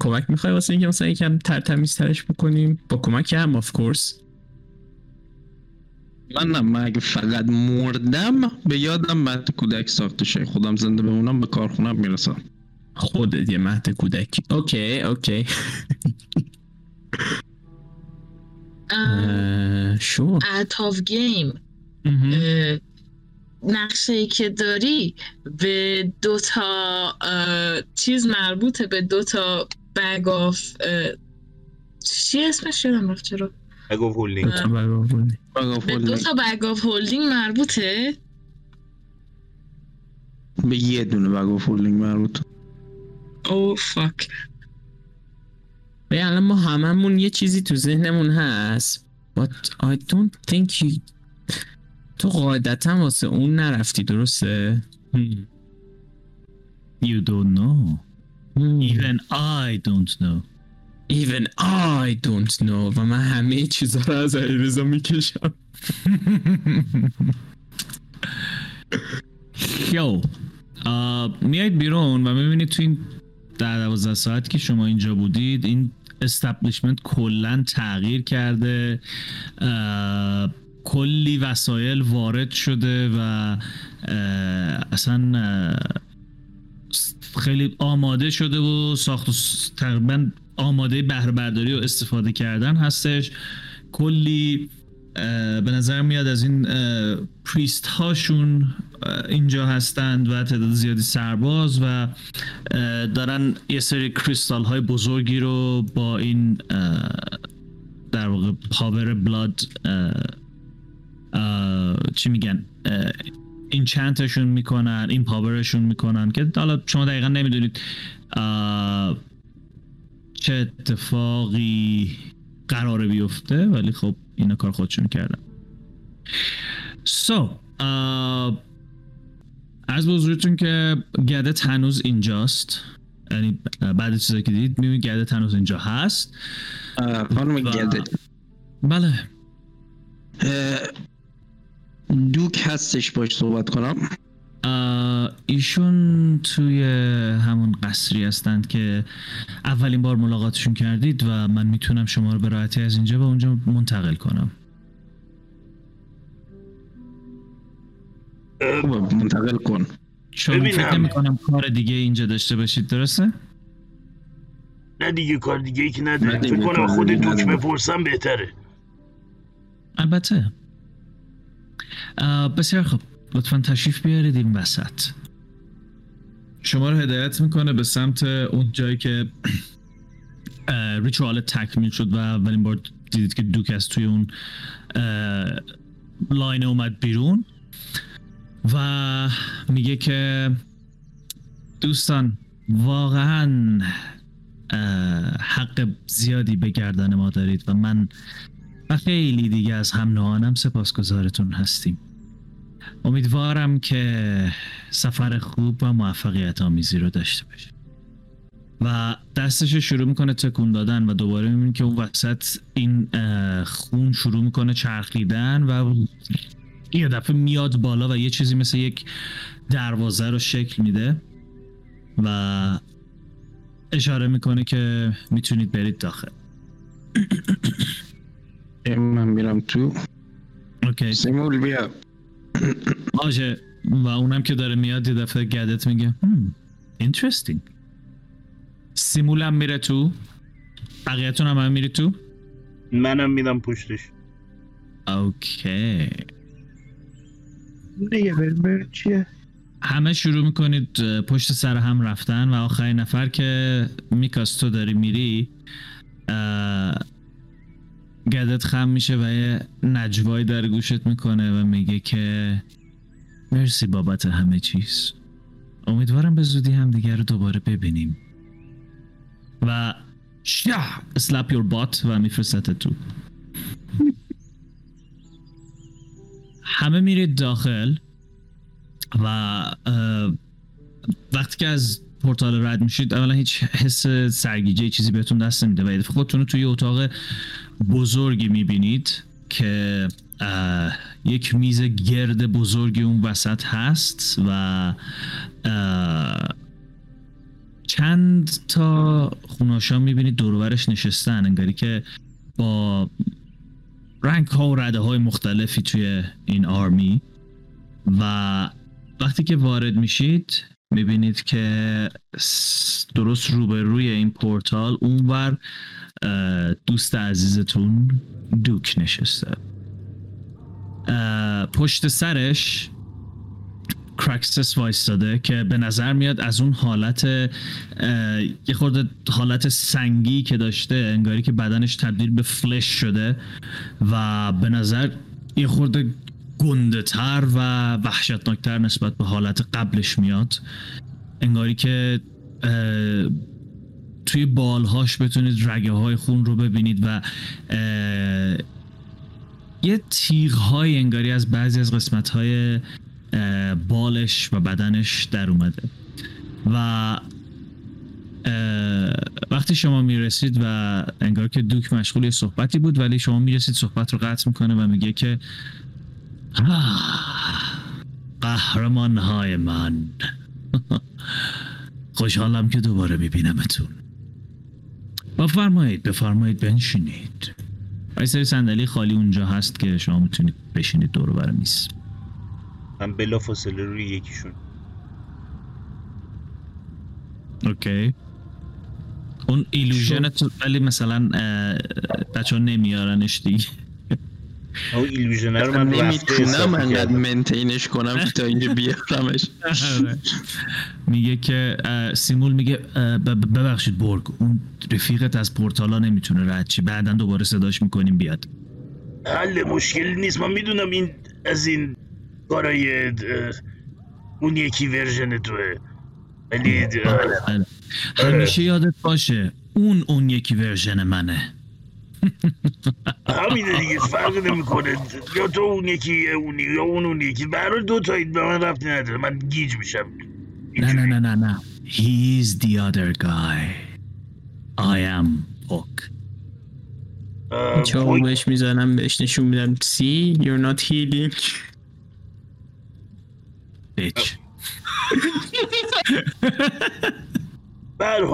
کمک می‌خوای واسه اینکه مثلا یکم تر تمیز ترش بکنیم؟ با کمک هم آف کورس من نه من اگه فقط مردم به یادم مهد کودک ساخته شه خودم زنده بمونم به کارخونم می‌رسم. خودت یه مهد کودکی. okay okay. so. out of game نقشه ای که داری به دو تا چیز مربوطه به دو تا bag of چی اسمش یادم رفت چرا؟ اگه هولینگ به دو تا bag of holding مربوطه؟ به یه دونه bag of holding مربوط. oh fuck به الان ما هممون یه چیزی تو ذهنمون هست. But I don't think you تو قاعدتا واسه اون نرفتی درسته؟ You don't know. Hmm. Even I don't know. Even I don't know و من همه چیزا رو از علیرضا می‌کشم یو میایید بیرون و می‌بینید تو این در دوازده ساعت که شما اینجا بودید این استبلیشمنت کلا تغییر کرده کلی وسایل وارد شده و اصلا خیلی آماده شده و ساخت و تقریبا آماده بهره برداری و استفاده کردن هستش. کلی به نظر میاد از این پریست هاشون اینجا هستند و تعداد زیادی سرباز و دارن یه سری کریستال های بزرگی رو با این در واقع پاور بلاد چی میگن؟ این چندشون می‌کنن این پاورشون می‌کنن که حالا شما دقیقا نمی‌دونید. چه اتفاقی قراره بیفته ولی خب اینا کار خودشون کردن. سو so, از به حضورتون که گدت هنوز اینجاست. یعنی بعد از چیزایی که دیدید می‌بینید گدت هنوز اینجا هست. خانم و- گدت بله. دوک هستش باش صحبت کنم ایشون توی همون قصری هستند که اولین بار ملاقاتشون کردید و من می‌تونم شما رو به راحتی از اینجا به اونجا منتقل کنم خوبه منتقل کن چون. فکر نمی کنم کار دیگه اینجا داشته باشید درسته؟ نه دیگه کار دیگه ای که نداریم دیگه فکر کنم خود دوک. بپرسم بهتره البته بسیار خوب. لطفا تشریف بیارید این وسط. شما رو هدایت می‌کنه به سمت اون جایی که ریچوال تکمیل شد و اولین بار دیدید که دوک از توی اون لاین اومد بیرون و میگه که دوستان واقعا حق زیادی به گردن ما دارید و من و خیلی دیگه از هم نوعانم سپاسگزارتون هستیم. امیدوارم که سفر خوب و موفقیت آمیزی رو داشته باشید. و دستش رو شروع می‌کنه تکون دادن و دوباره می‌بینی که اون وسط این خون شروع می‌کنه چرخیدن و یه دفعه میاد بالا و یه چیزی مثل یک دروازه رو شکل میده و اشاره می‌کنه که می‌تونید برید داخل. من میرم تو اوکی سیمول بیا آجه و اونم که داره میاد یه دفعه گدت میگه هم interesting. سیمولم میره تو بقیهتون هم, هم میری تو منم میدم پشتش اوکی دیگه بریم چیه همه شروع می‌کنید پشت سر هم رفتن و آخرین نفر که میکاس تو داری میری گدت خم میشه و یه نجوایی در گوشت می‌کنه و میگه که مرسی بابت همه چیز. امیدوارم به زودی هم دیگر رو دوباره ببینیم. و شا اسلپ یور بات و میفرستت تو. همه میرید داخل و وقتی که از پورتال رد میشید اولا هیچ حس سرگیجه چیزی بهتون دست نمیده و خودتون رو توی اتاق بزرگی می‌بینید که یک میز گرد بزرگی اون وسط هست و چند تا خوناشا می‌بینید دورورش نشستن انگاری که با رنگ ها و رده های مختلفی توی این آرمی. و وقتی که وارد میشید می‌بینید که درست روبروی این پورتال اونور دوست عزیزتون دوک نشسته. پشت سرش کرکسس وایستاده که به نظر میاد از اون حالت یه خورده حالت سنگی که داشته انگاری که بدنش تبدیل به فلش شده و به نظر یه خورده گنده تر و وحشتناکتر نسبت به حالت قبلش میاد. انگاری که توی بالهاش بتونید رگه های خون رو ببینید و یه تیغ های انگاری از بعضی از قسمت های بالش و بدنش در اومده. و وقتی شما می‌رسید و انگار که دوک مشغول یه صحبتی بود ولی شما می‌رسید صحبت رو قطع می‌کنه و میگه که قهرمان های من. خوشحالم که دوباره میبینمتون. بفرمایید بفرمایید بنشینید. یه سری صندلی خالی اونجا هست که شما می‌تونید بشینید دور و بر میز. من بلا فاصله روی یکیشون. اوکی. اون ایلوژن تو ولی مثلا بچه ها نمیارنش دیگه. اون ایلوژنه رو من نمی‌تونم انقدر منتینش کنم که تا اینجا بیارمش. میگه که سیمول میگه ببخشید برگ اون رفیقت از پورتالا نمی‌تونه رد چی بعدا دوباره صداش می‌کنیم بیاد. حل مشکل نیست. من می‌دونم این از این کارای اون یکی ورژن توه. ولی بله. همیشه یادت باشه اون اون یکی ورژن منه. همینه دیگه فرق نمی‌کنه. یا تو اون یکی یا اون یا اون اون یکی. برای دو تایید به من رفتی نداره. من گیج میشم. نه نه نه نه نه. He's the other guy. I am Puck پوی- بهش می‌زنم بهش نشون میدم. See you're not healing. Bitch. به هر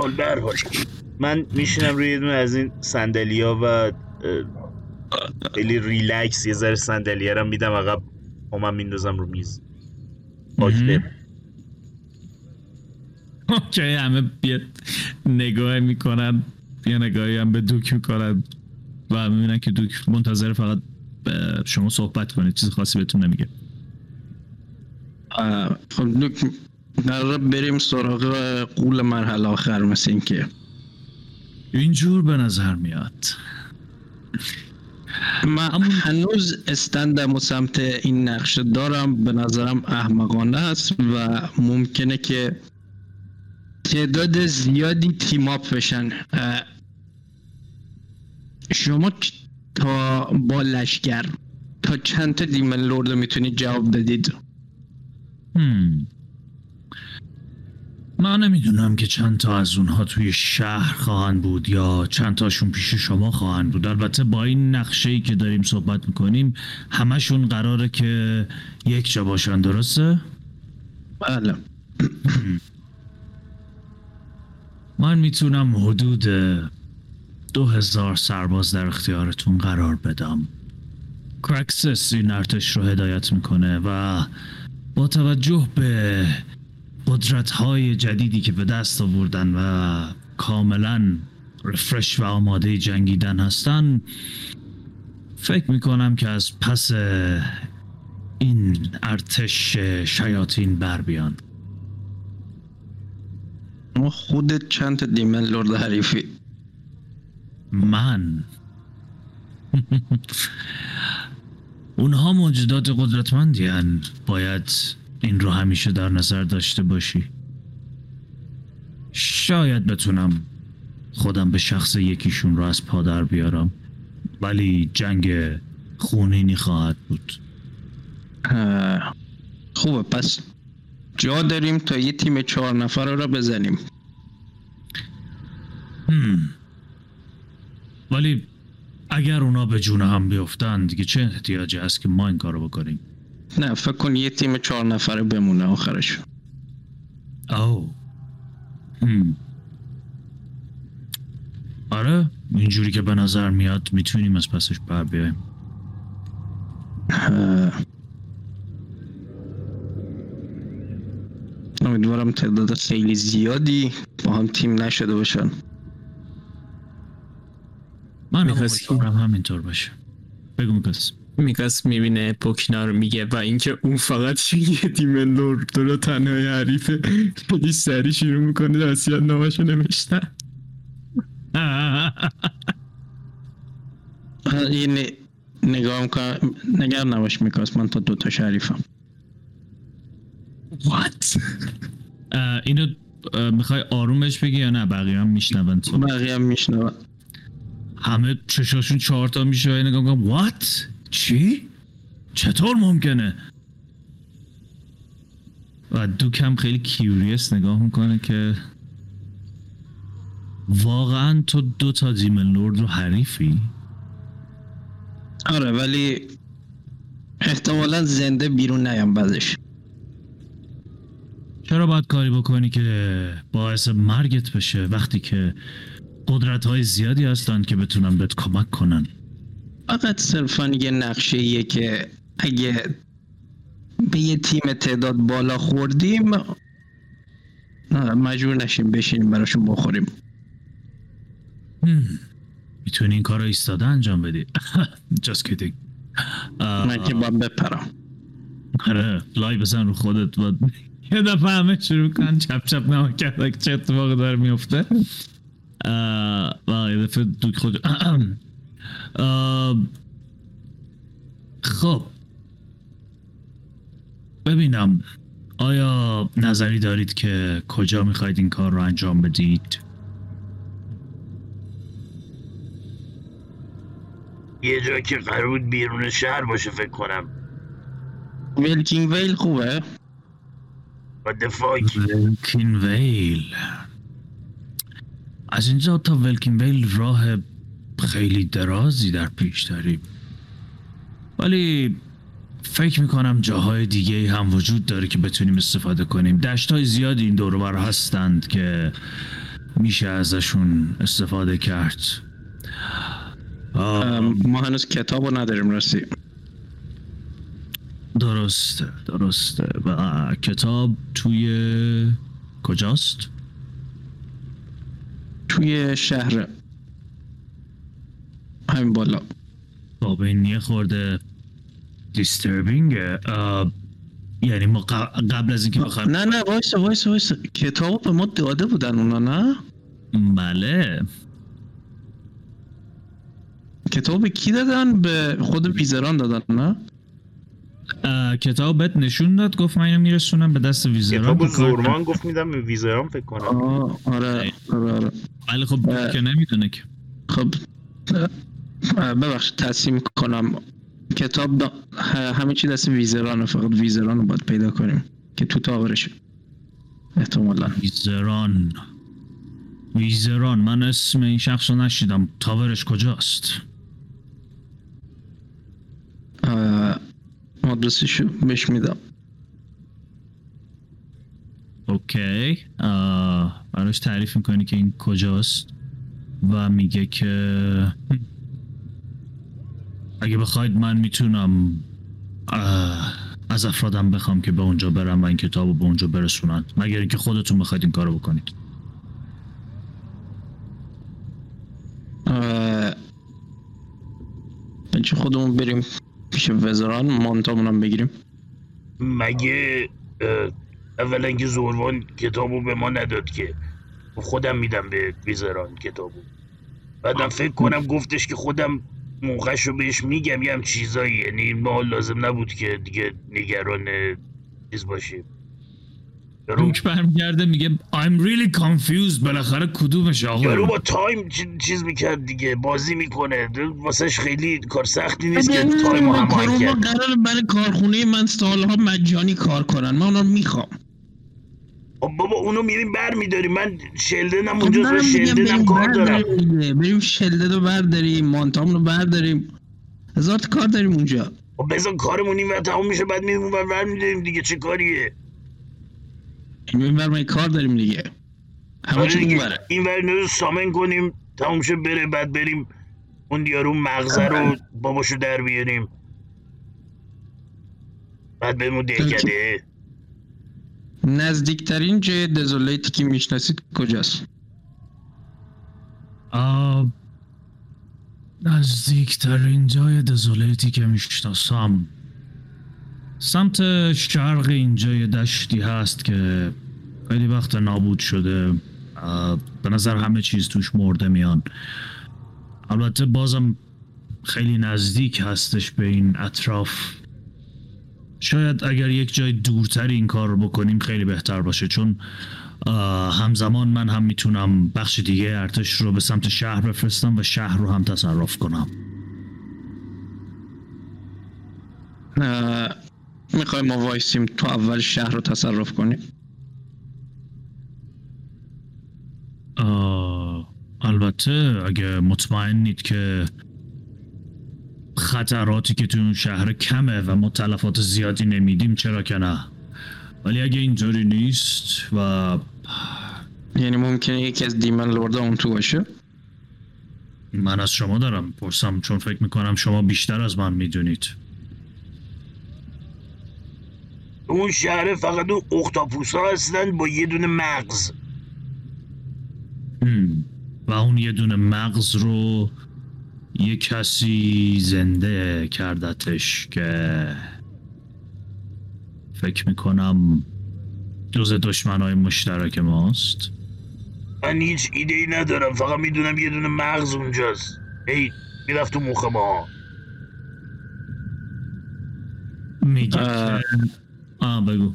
من میشینم روی یه دونه از این صندلیا و خیلی ریلکس یه ذره صندلیه رو میدم عقب من میندازم رو میز. پاکته اوکی. همه بیاد نگاه می‌کنن یه نگاهی هم به دوک می‌کنن و می‌بینن که دوک منتظر فقط شما صحبت کنید چیز خاصی بهتون نمیگه. خب دوک قرار بریم سراغ قول مرحله آخر مثل اینکه اینجور به نظر میاد. من همون- هنوز استندم و سمت این نقشه دارم. به نظرم احمقانه است و ممکنه که تعداد زیادی تیم اپ بشن. شما تا با لشکر تا چند تا دیمن لورد می‌تونید جواب بدید؟ هم. من نمی‌دونم که چند تا از اونها توی شهر خواهند بود یا چند تاشون پیش شما خواهند بود. البته با این نقشه ای که داریم صحبت می‌کنیم همشون قراره که یک جا باشن درسته؟ بله. من می‌تونم حدود دو هزار سرباز در اختیارتون قرار بدم. کرکسس این ارتش رو هدایت می‌کنه و با توجه به قدرت های جدیدی که به دست آوردن و کاملا رفرش و آماده جنگیدن هستن فکر می‌کنم که از پس این ارتش شیاطین بر بیان. ما خودت چند تا دیمن لورد حریفی؟ من؟ اونها موجودات قدرتمندی هن. باید این رو همیشه در نظر داشته باشی. شاید بتونم خودم به شخص یکیشون رو از پا در بیارم ولی جنگ خونینی خواهد بود. خوبه پس جا داریم تا یه تیم چهار نفره را بزنیم. هم. ولی اگر اونا به جون هم بیفتن دیگه چه احتیاجی هست که ما این کارو بکنیم؟ نه فکر کن یه تیم چهار نفره بمونه آخرش او هم. آره اینجوری که به نظر میاد می‌تونیم از پسش بر بیایم. امیدوارم تعداد خیلی زیادی با هم تیم نشده باشن من؟ امیدوارم همینطور باشه بگو میکس میکاس می‌بینه پوکینا رو میگه و اینکه اون فقط یه تیم لورد رو تنهای حریفه. خیلی سری شروع می‌کنه وسیعت نامشو نوشتن. اه، یه ن- نگاه می‌کنم نگرد نباش میکاس من تا دوتا شریفم. What? اینو می‌خوای آرومش بگی یا نه؟ بقیه هم میشنون تو. بقیه هم میشنون. همه چشاشون چهار تا میشه و نگاه می‌کنم وات چی؟ چطور ممکنه؟ و دوک هم خیلی کیوریس نگاه می‌کنه که واقعا تو دو تا دیمن لورد رو حریفی؟ آره ولی احتمالا زنده بیرون نیام بعدش. چرا باید کاری بکنی که باعث مرگت بشه وقتی که قدرت های زیادی هستن که بتونن بهت کمک کنن؟ فقط صرفا یه نقشه ایه که اگه به یه تیم تعداد بالا خوردیم مجبور نشیم بشینیم براشون بخوریم. می‌تونی این کار رو ایستاده انجام بدی. Just kidding. من که باید بپرم. آره لای بزن رو خودت و یه دفعه همه شروع کن. چپ چپ نما کرده که چه اتفاقی داره میفته و یه دفعه دوک خود خب. ببینم آیا نظری دارید که کجا می‌خواید این کار رو انجام بدید؟ یه جا که قرار بود بیرون شهر باشه فکر کنم. ویلکینگ ویل خوبه؟ و دفاک ولکین ویل از اینجا تا ولکین ویل راه خیلی درازی در پیش داریم. ولی فکر می‌کنم جاهای دیگه هم وجود داره که بتونیم استفاده کنیم. دشت های زیادی این دور و بر هستند که میشه ازشون استفاده کرد. ما هنوز کتاب رو نداریم راستی. درسته درسته. و کتاب توی کجاست؟ توی شهر. همین بالا. خب این یه خورده دیستربینگه یعنی ما قبل از اینکه بخوایم نه نه وایسا وایسا وایسا. کتاب به ما داده بودن اونا نه؟ بله. کتاب به کی دادن؟ به خود ویزران دادن نه؟ کتاب بهت نشون داد گفت من اینو میرسونم به دست ویزران کتاب زورمان گفت میدم به ویزران فکر کنم. آره آره آره. ولی خب. که نمی‌دونه که. خب ببخشید تصمیم کنم کتاب دا... همه چی دست ویزران فقط ویزران رو باید پیدا کنیم که تو تاورشه احتمالا. ویزران. ویزران من اسم این شخص رو نشیدم. تاورش کجاست؟ اه، آدرسشو بهش میدم. اوکی. براش تعریف می‌کنی که این کجاست؟ و میگه که اگه بخواید من می‌تونم از افرادم بخوام که به اونجا برم و این کتاب رو به اونجا برسونن. مگر اینکه خودتون بخواید این کارو بکنید. بچه خودمون بریم پیش وزران مانتامون هم بگیریم. مگه اولا که زوروان کتابو به ما نداد که. خودم میدم به ویزران کتابو. بعدم فکر کنم گفتش که خودم موقعش رو بهش میگم یه هم چیزایی. یعنی ما لازم نبود که دیگه نگران چیز باشیم. یارو, روک برمیگرده میگه I'm really confused. بالاخره کدومش یارو آقا با تایم چیز می‌کرد دیگه بازی می‌کنه. واسهش خیلی کار سختی نیست که تایم رو کرونا کرد. قرار برای کارخونه من سالها مجانی کار کنن. من اونا رو می‌خوام. بابا اونو میریم بر میداریم. من شلدنم خب اونجا شلدنم کار دارم. بریم شلدن رو برداریم مانتام رو برداریم هزار کار داریم اونجا. خب بذار کارمون این تموم میشه بعد میریم اون بر میداریم دیگه. چه کاریه؟ این ما کار داریم دیگه. همه آره چی دیگه. اون بره این ور سامن کنیم تموم شه بره بعد بریم اون یارو مغزه رو باباشو در بیاریم. بعد بریم اون دهکده. نزدیکترین جای دزولیتی که می‌شناسید کجاست؟ آه، نزدیکترین جای دزولیتی که می‌شناسم. سمت شرق اینجا یه دشتی هست که خیلی وقت نابود شده. به نظر همه چیز توش مرده میان. البته بازم خیلی نزدیک هستش به این اطراف. شاید اگر یک جای دورتر این کار رو بکنیم خیلی بهتر باشه چون همزمان من هم می‌تونم بخش دیگه ارتش رو به سمت شهر بفرستم و شهر رو هم تصرف کنم. می‌خوای ما وایسیم تو اول شهر رو تصرف کنیم. البته اگه مطمئنید که خطراتی که تو اون شهر کمه و ما تلفات زیادی نمیدیم چرا که نه؟ ولی اگه اینطوری نیست و یعنی ممکنه یکی از دیمن لوردا اون تو باشه؟ من از شما دارم پرسم چون فکر می‌کنم شما بیشتر از من می‌دونید. اون شهر فقط اون اختاپوس ها هستن با یه دونه مغز. و اون یه دونه مغز رو یه کسی زنده کردتش که فکر می‌کنم جز دشمنای مشترک ماست. من هیچ ایده ای ندارم فقط می‌دونم یه دونه مغز اونجاست. ای می‌رفت تو مخ ما. میگه اه. که- آه بگو.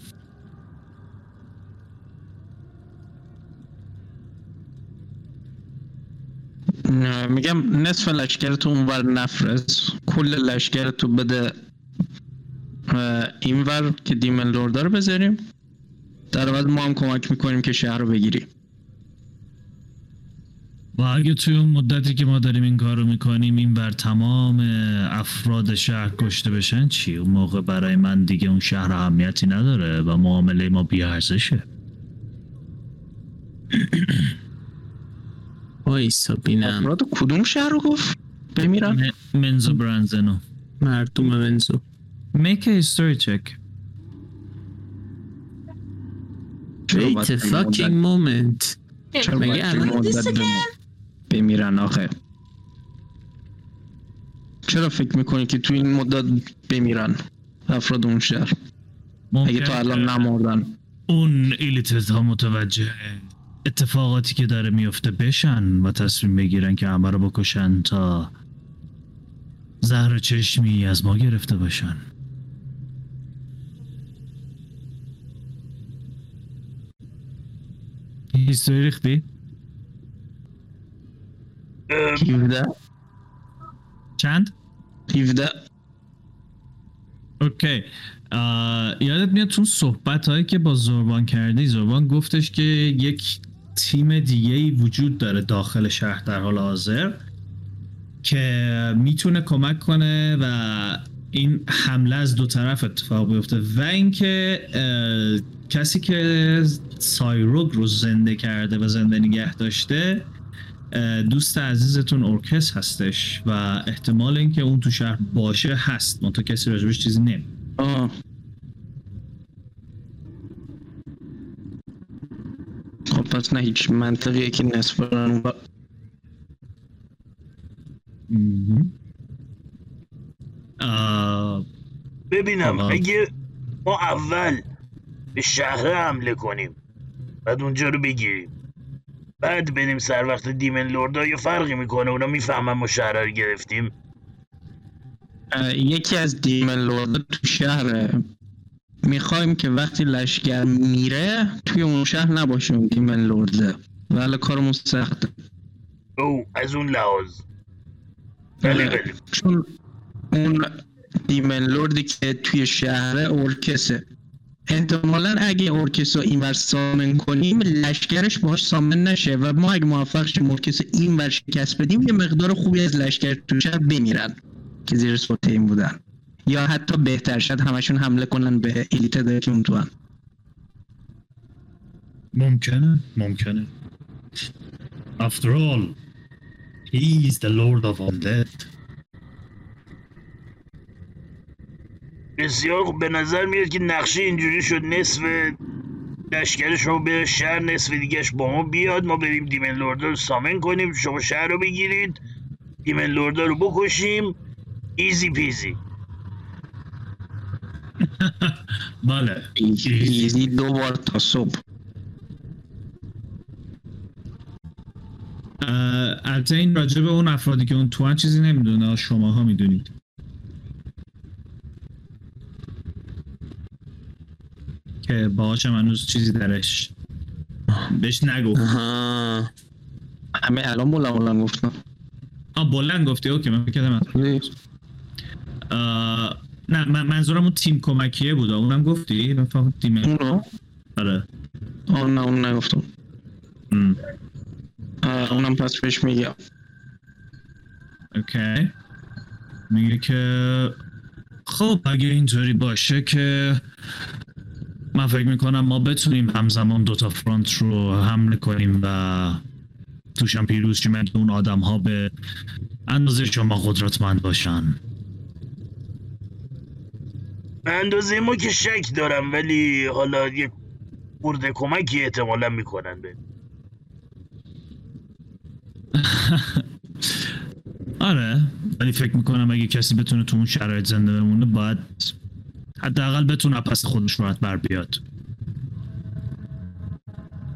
میگم نصف لشکر تو اونور نفرست. کل لشکر تو بده اینور که دیمن لوردا رو بذاریم. در عوض ما هم کمک می‌کنیم که شهر رو بگیریم. و اگه توی اون مدتی که ما داریم این کار رو می‌کنیم این بر تمام افراد شهر کشته بشن چی؟ اون موقع برای من دیگه اون شهر اهمیتی نداره و معامله ما بیارزشه. وایسا بینم. افراد کدوم شهر رو گفت؟ بمیرن م- منزو برنزنو. مردم ونزو Make a history check. Wait a مدت- fucking moment. چرا مگه الان بمیرن آخه. چرا فکر می‌کنی که تو این مدت بمیرن افراد اون شهر؟ اگه تو الان نمردن. اون ایلیتت ها متوجه. اتفاقاتی که داره میفته بشن و تصمیم بگیرن که همه رو بکشن تا زهر چشمی از ما گرفته باشن هیستوری ریختی؟ اه، 17 چند؟ 17 اوکی یادت میاد چون صحبت هایی که با زربان کردی زربان گفتش که یک تیم دیگه ای وجود داره داخل شهر در حال حاضر که می‌تونه کمک کنه و این حمله از دو طرف اتفاق بیفته و اینکه کسی که سایروگ رو زنده کرده و زنده نگه داشته دوست عزیزتون ارکس هستش و احتمال اینکه اون تو شهر باشه هست منتها کسی راجبش چیزی نمی. خب پس نه هیچ منطقیه که نصف برن اون. آه، ببینم آها. اگه ما اول به شهر حمله کنیم بعد اونجا رو بگیریم بعد بریم سر وقت دیمن لوردا یه فرقی می‌کنه اونا می‌فهمن ما شهر رو گرفتیم یکی از دیمن لورد تو شهره می‌خوایم که وقتی لشکر میره توی اون شهر نباشه اون دیمن لورده ولی کارمون سخته. او از اون لحاظ. بله. بله چون اون دیمن لوردی که توی شهر اورکسه. احتمالا اگه اورکسا اینور سامن کنیم لشکرش باش سامن نشه و ما اگه موفق شیم اورکسا اینور شکست بدیم یه مقدار خوبی از لشکر تو شهر بمیرن که زیر سلطه بودن. یا حتی بهتر شد همشون حمله کنن به الیت اون تو هم. ممکنه ممکنه. After all He is the Lord of Undead بسیار خوب. به نظر میاد که نقشه اینجوری شد. نصف لشکرش رو به شهر نصف دیگهش با ما بیاد. ما بریم دیمن لوردا رو سامن کنیم. شما شهر رو بگیرید. دیمن لوردا رو بکشیم. ایزی پیزی بله ایزی دو بار تا صبح البته این راجع به اون افرادی که اون تو چیزی نمی‌دونه شماها می‌دونید. که باهاش هم هنوز چیزی درش. بهش نگو. همه الان بلند بلند گفتم آ بلند گفتی. اوکی من فکر کردم نه من منظورم اون تیم کمکیه بود. اونم گفتی؟ من فقط تیم. اونو؟ آره. آه نه اون نگفتم. اونم پس بهش میگم. اوکی. میگه که خب اگه اینطوری باشه که من فکر می‌کنم ما بتونیم همزمان دوتا فرانت رو حمله کنیم و توشم پیروز شیم اون آدم ها به اندازه شما قدرتمند باشن؟ به اندازه ما که شک دارم ولی حالا یه برده کمکی احتمالا می‌کنن به. آره ولی فکر می‌کنم اگه کسی بتونه تو اون شرایط زنده بمونه باید حداقل بتونه پس خودش راحت بر بیاد.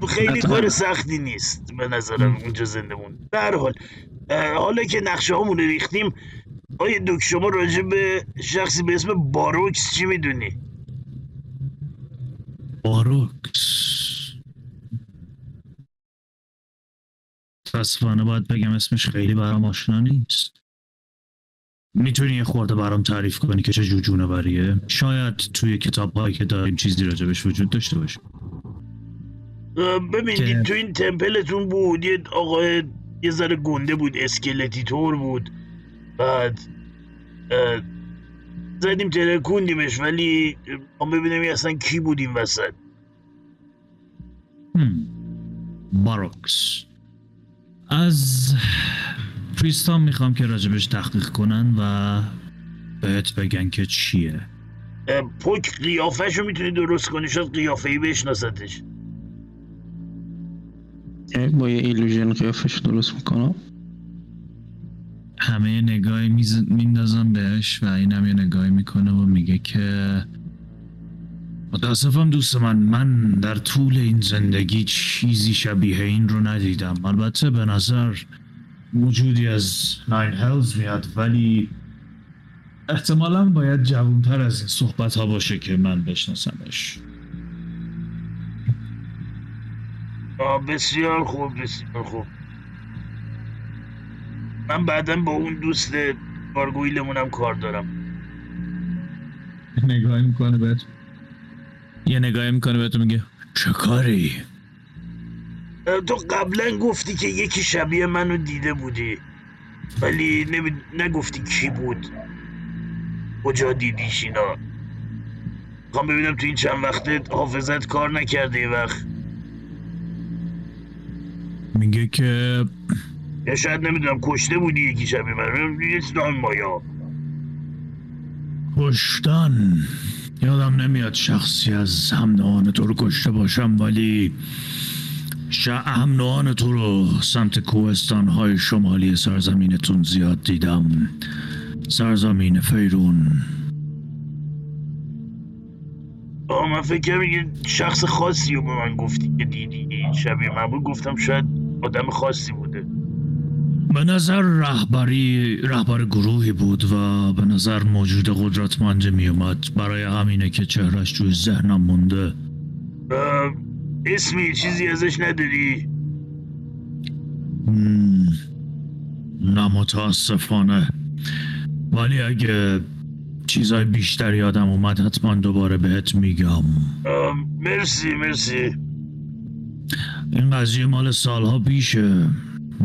خیلی. کار سختی نیست به نظرم اونجا زنده مون در حال حالا که نقشه هامون رو ریختیم آیا دک شما راجع به شخصی به اسم باروکس چی می‌دونی؟ باروکس متاسفانه باید بگم اسمش خیلی برام آشنا نیست. می‌تونی یه خورده برام تعریف کنی که چه جوجونه بریه شاید توی کتاب هایی که داریم چیزی راجبش وجود داشته باشه. ببینید تو این تمپلتون بود یه آقای یه ذره گنده بود اسکلتی طور بود. بعد زدیم ترکوندیمش ولی ما ببینیم اصلا کی بود این وسط. باروکس. از پریستان می‌خوام که راجبش تحقیق کنن و بهت بگن که چیه. قیافش رو می‌تونی درست کنی شاید قیافه ای بشناستش یعنی با یه ایلوژن قیافش درست می‌کنم. همه نگاهی میندازم بهش و اینم یه نگاهی می‌کنه و میگه که متاسفم دوست من من در طول این زندگی چیزی شبیه این رو ندیدم. البته به نظر موجودی از ناین هلز میاد ولی احتمالا باید جوانتر از این صحبت ها باشه که من بشناسمش. بسیار خوب بسیار خوب. من بعدا با اون دوست گارگویلمونم کار دارم. نگاهی می‌کنه بهت؟ یه نگاهی می‌کنه بهت میگه چه کاری؟ تو قبلا گفتی که یکی شبیه منو دیده بودی ولی نمی... نگفتی کی بود. کجا دیدیش اینا؟ می‌خوام ببینم تو این چند وقته حافظت کار نکرده یه وقت. میگه که یا شاید نمی‌دونم کشته بودی یکی شبیه من. چیزان مایا کشتن. یادم نمیاد شخصی از همنوان تو رو کشته باشم ولی ش همنوان تو رو سمت کوهستان های شمالی سرزمینتون زیاد دیدم. سرزمین فیرون. آه من فکر یه شخص خاصی رو به من گفتی که دیدی. شبیه من بود گفتم شاید آدم خاصی بوده. به نظر رهبری رهبر گروهی بود و به نظر موجود قدرتمند می اومد برای همینه که چهرش توی ذهنم مونده. اسمی چیزی ازش نداری؟ نه متاسفانه ولی اگه چیزای بیشتر یادم اومد حتما دوباره بهت میگم. مرسی مرسی. این قضیه مال سالها پیشه.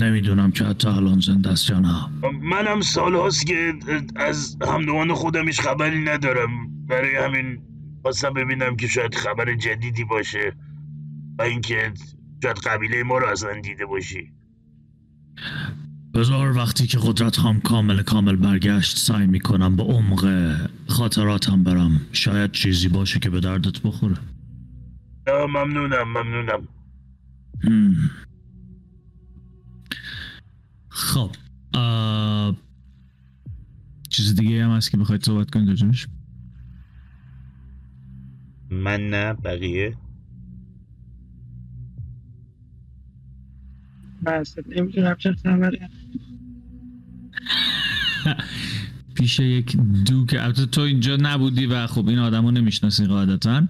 نمی‌دونم که حتی الان زنده است یا نه. منم سال هاست که از همدوان خودم هیچ خبری ندارم. برای همین خواستم ببینم که شاید خبر جدیدی باشه و اینکه شاید قبیله ما رو اصلا دیده باشی. بذار وقتی که قدرت هم کامل کامل برگشت سعی می‌کنم به عمق خاطراتم برم. شاید چیزی باشه که به دردت بخوره. ممنونم ممنونم. هم. خب آه، چیز دیگه هم هست که بخواید صحبت کنید راجبش؟ من نه بقیه؟ بس نمی‌دونم چه خبره پیش یک دوک البته تو اینجا نبودی و خب این آدم رو نمی‌شناسی قاعدتا.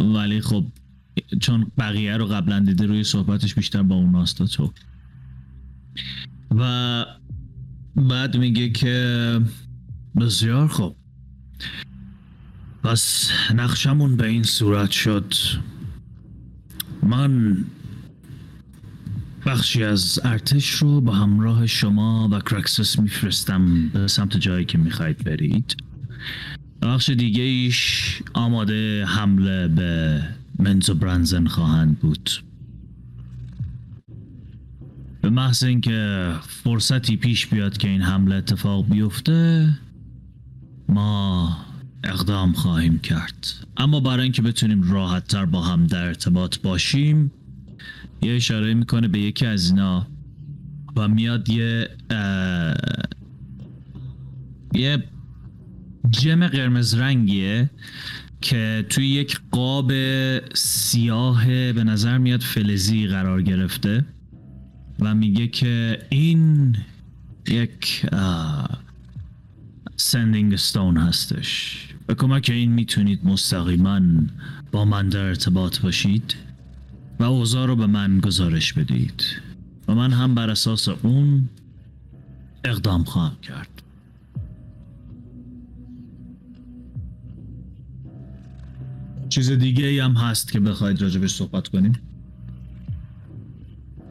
ولی خب چون بقیه رو قبلا دیده روی صحبتش بیشتر با اون تا تو. و بعد میگه که بسیار خوب. پس نقشمون به این صورت شد. من بخشی از ارتش رو با همراه شما و کرکسس میفرستم به سمت جایی که می‌خواید برید. بخش دیگه ایش آماده حمله به منز و برنزن خواهند بود. به محض اینکه فرصتی پیش بیاد که این حمله اتفاق بیفته ما اقدام خواهیم کرد. اما برای اینکه بتونیم راحت تر با هم در ارتباط باشیم یه اشاره می‌کنه به یکی از اینا و میاد یه یه جم قرمز رنگیه که توی یک قاب سیاه به نظر میاد فلزی قرار گرفته. و میگه که این یک سندینگ ستون هستش. به کمک این می‌تونید مستقیما با من در ارتباط باشید و اوضاع رو به من گزارش بدید. و من هم بر اساس اون اقدام خواهم کرد. چیز دیگه ای هم هست که بخواید راجبش صحبت کنیم؟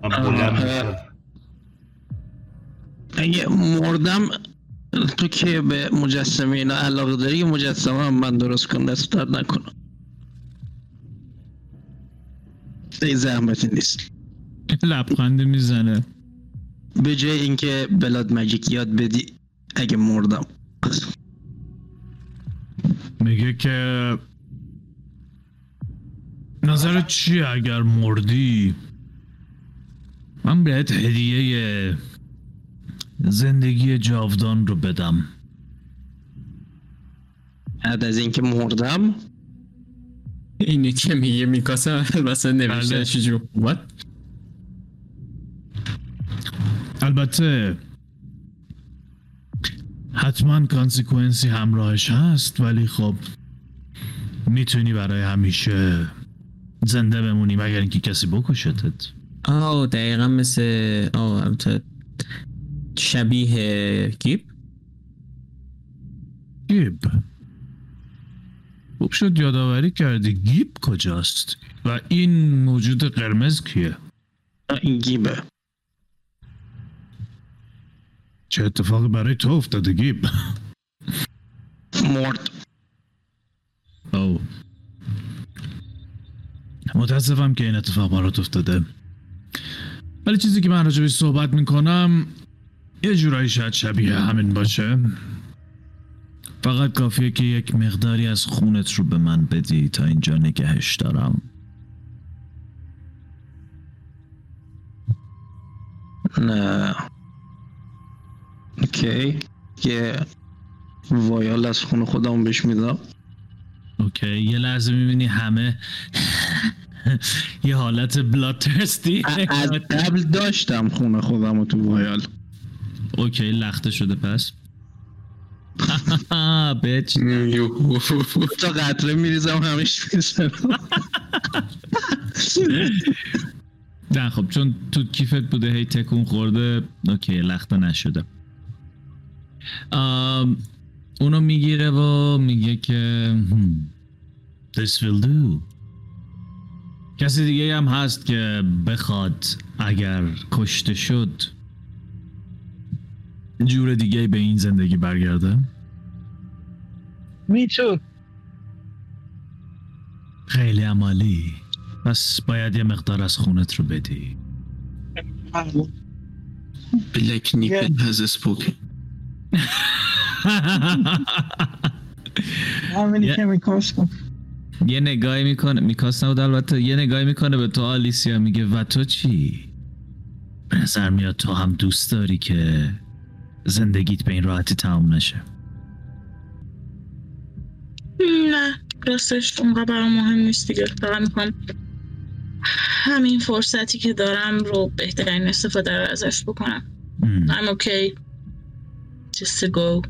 من بلند. میشم. اگه مردم تو که به مجسمه اینا علاقه داری مجسمه هم من درست کن دست درد نکنم. ای زحمتی نیست. لبخندی می‌زنه. به جای اینکه بلاد مجیک یاد بدی اگه مردم. میگه که نظرت چیه اگر مردی؟ من بهت هدیه زندگی جاودان رو بدم بعد از اینکه مردم اینی که میگه میکاسه واسه بله. نوشته چجور What? البته حتما کانسیکونسی همراهش هست ولی خب می‌تونی برای همیشه زنده بمونی مگر اینکه کسی بکشتت آه دقیقا مثل آه شبیه گیب. گیب. خوب شد یادآوری کردی. گیب کجاست؟ و این موجود قرمز کیه؟ این گیبه. چه اتفاقی برای تو افتاده گیب؟ مرد. او متاسفم که این اتفاق برات افتاده. ولی چیزی که من راجبش صحبت می‌کنم یه جورایی شاید شبیه همین باشه. فقط کافیه که یک مقداری از خونت رو به من بدی تا اینجا نگهش دارم. نه. okay. یه vial از خون خودم بهش میدم. okay. یه لحظه می‌بینی همه یه حالت bloodthirsty از قبل داشتم خون خودم رو تو vial. okay لخته شده پس. bitch. تا قطره میریزم همش می‌زنم. نه خب چون تو کیفت بوده هی تکون خورده اوکی لخته نشده. اونو می‌گیره و میگه که This will do. کسی دیگه هم هست که بخواد اگر کشته شد جور دیگه به این زندگی برگرده؟ میتو. خیلی عمالی. پس باید یه مقدار از خونت رو بدی. Black Nickel has spoken همینی که میکاش کن یه نگاهی می‌کنه میکاس نبود البته یه نگاهی می‌کنه به تو آلیسیا. میگه و تو چی? به نظر میاد تو هم دوست داری که زندگیت به این راحتی تمام نشه. نه راستش اونقدر برام مهم نیست دیگه. فقط می‌خوام همین فرصتی که دارم رو بهترین استفاده رو ازش بکنم. ام. I'm okay. Just to go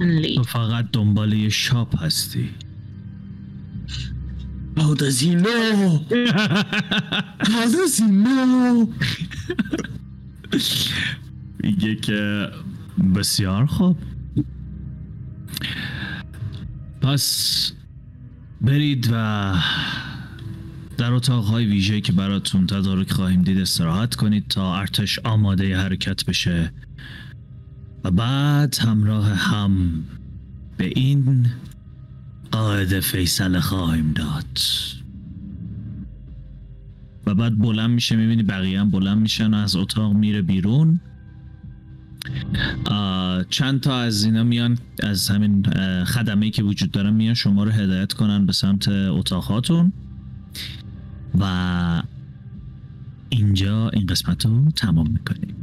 and تو leave فقط دنبال یه شاپ هستی. How does he know? How does he know? میگه که بسیار خوب پس برید و در اتاقهای ویژه که براتون تدارک خواهیم دید استراحت کنید تا ارتش آماده حرکت بشه و بعد همراه هم به این قاعده فیصله خواهیم داد. و بعد بلند میشه می‌بینی بقیه هم بلند میشن و از اتاق میره بیرون. چند تا از اینا میان از همین خدمه که وجود دارن میان شما رو هدایت کنن به سمت اتاقاتون. و اینجا این قسمت رو تمام می‌کنیم.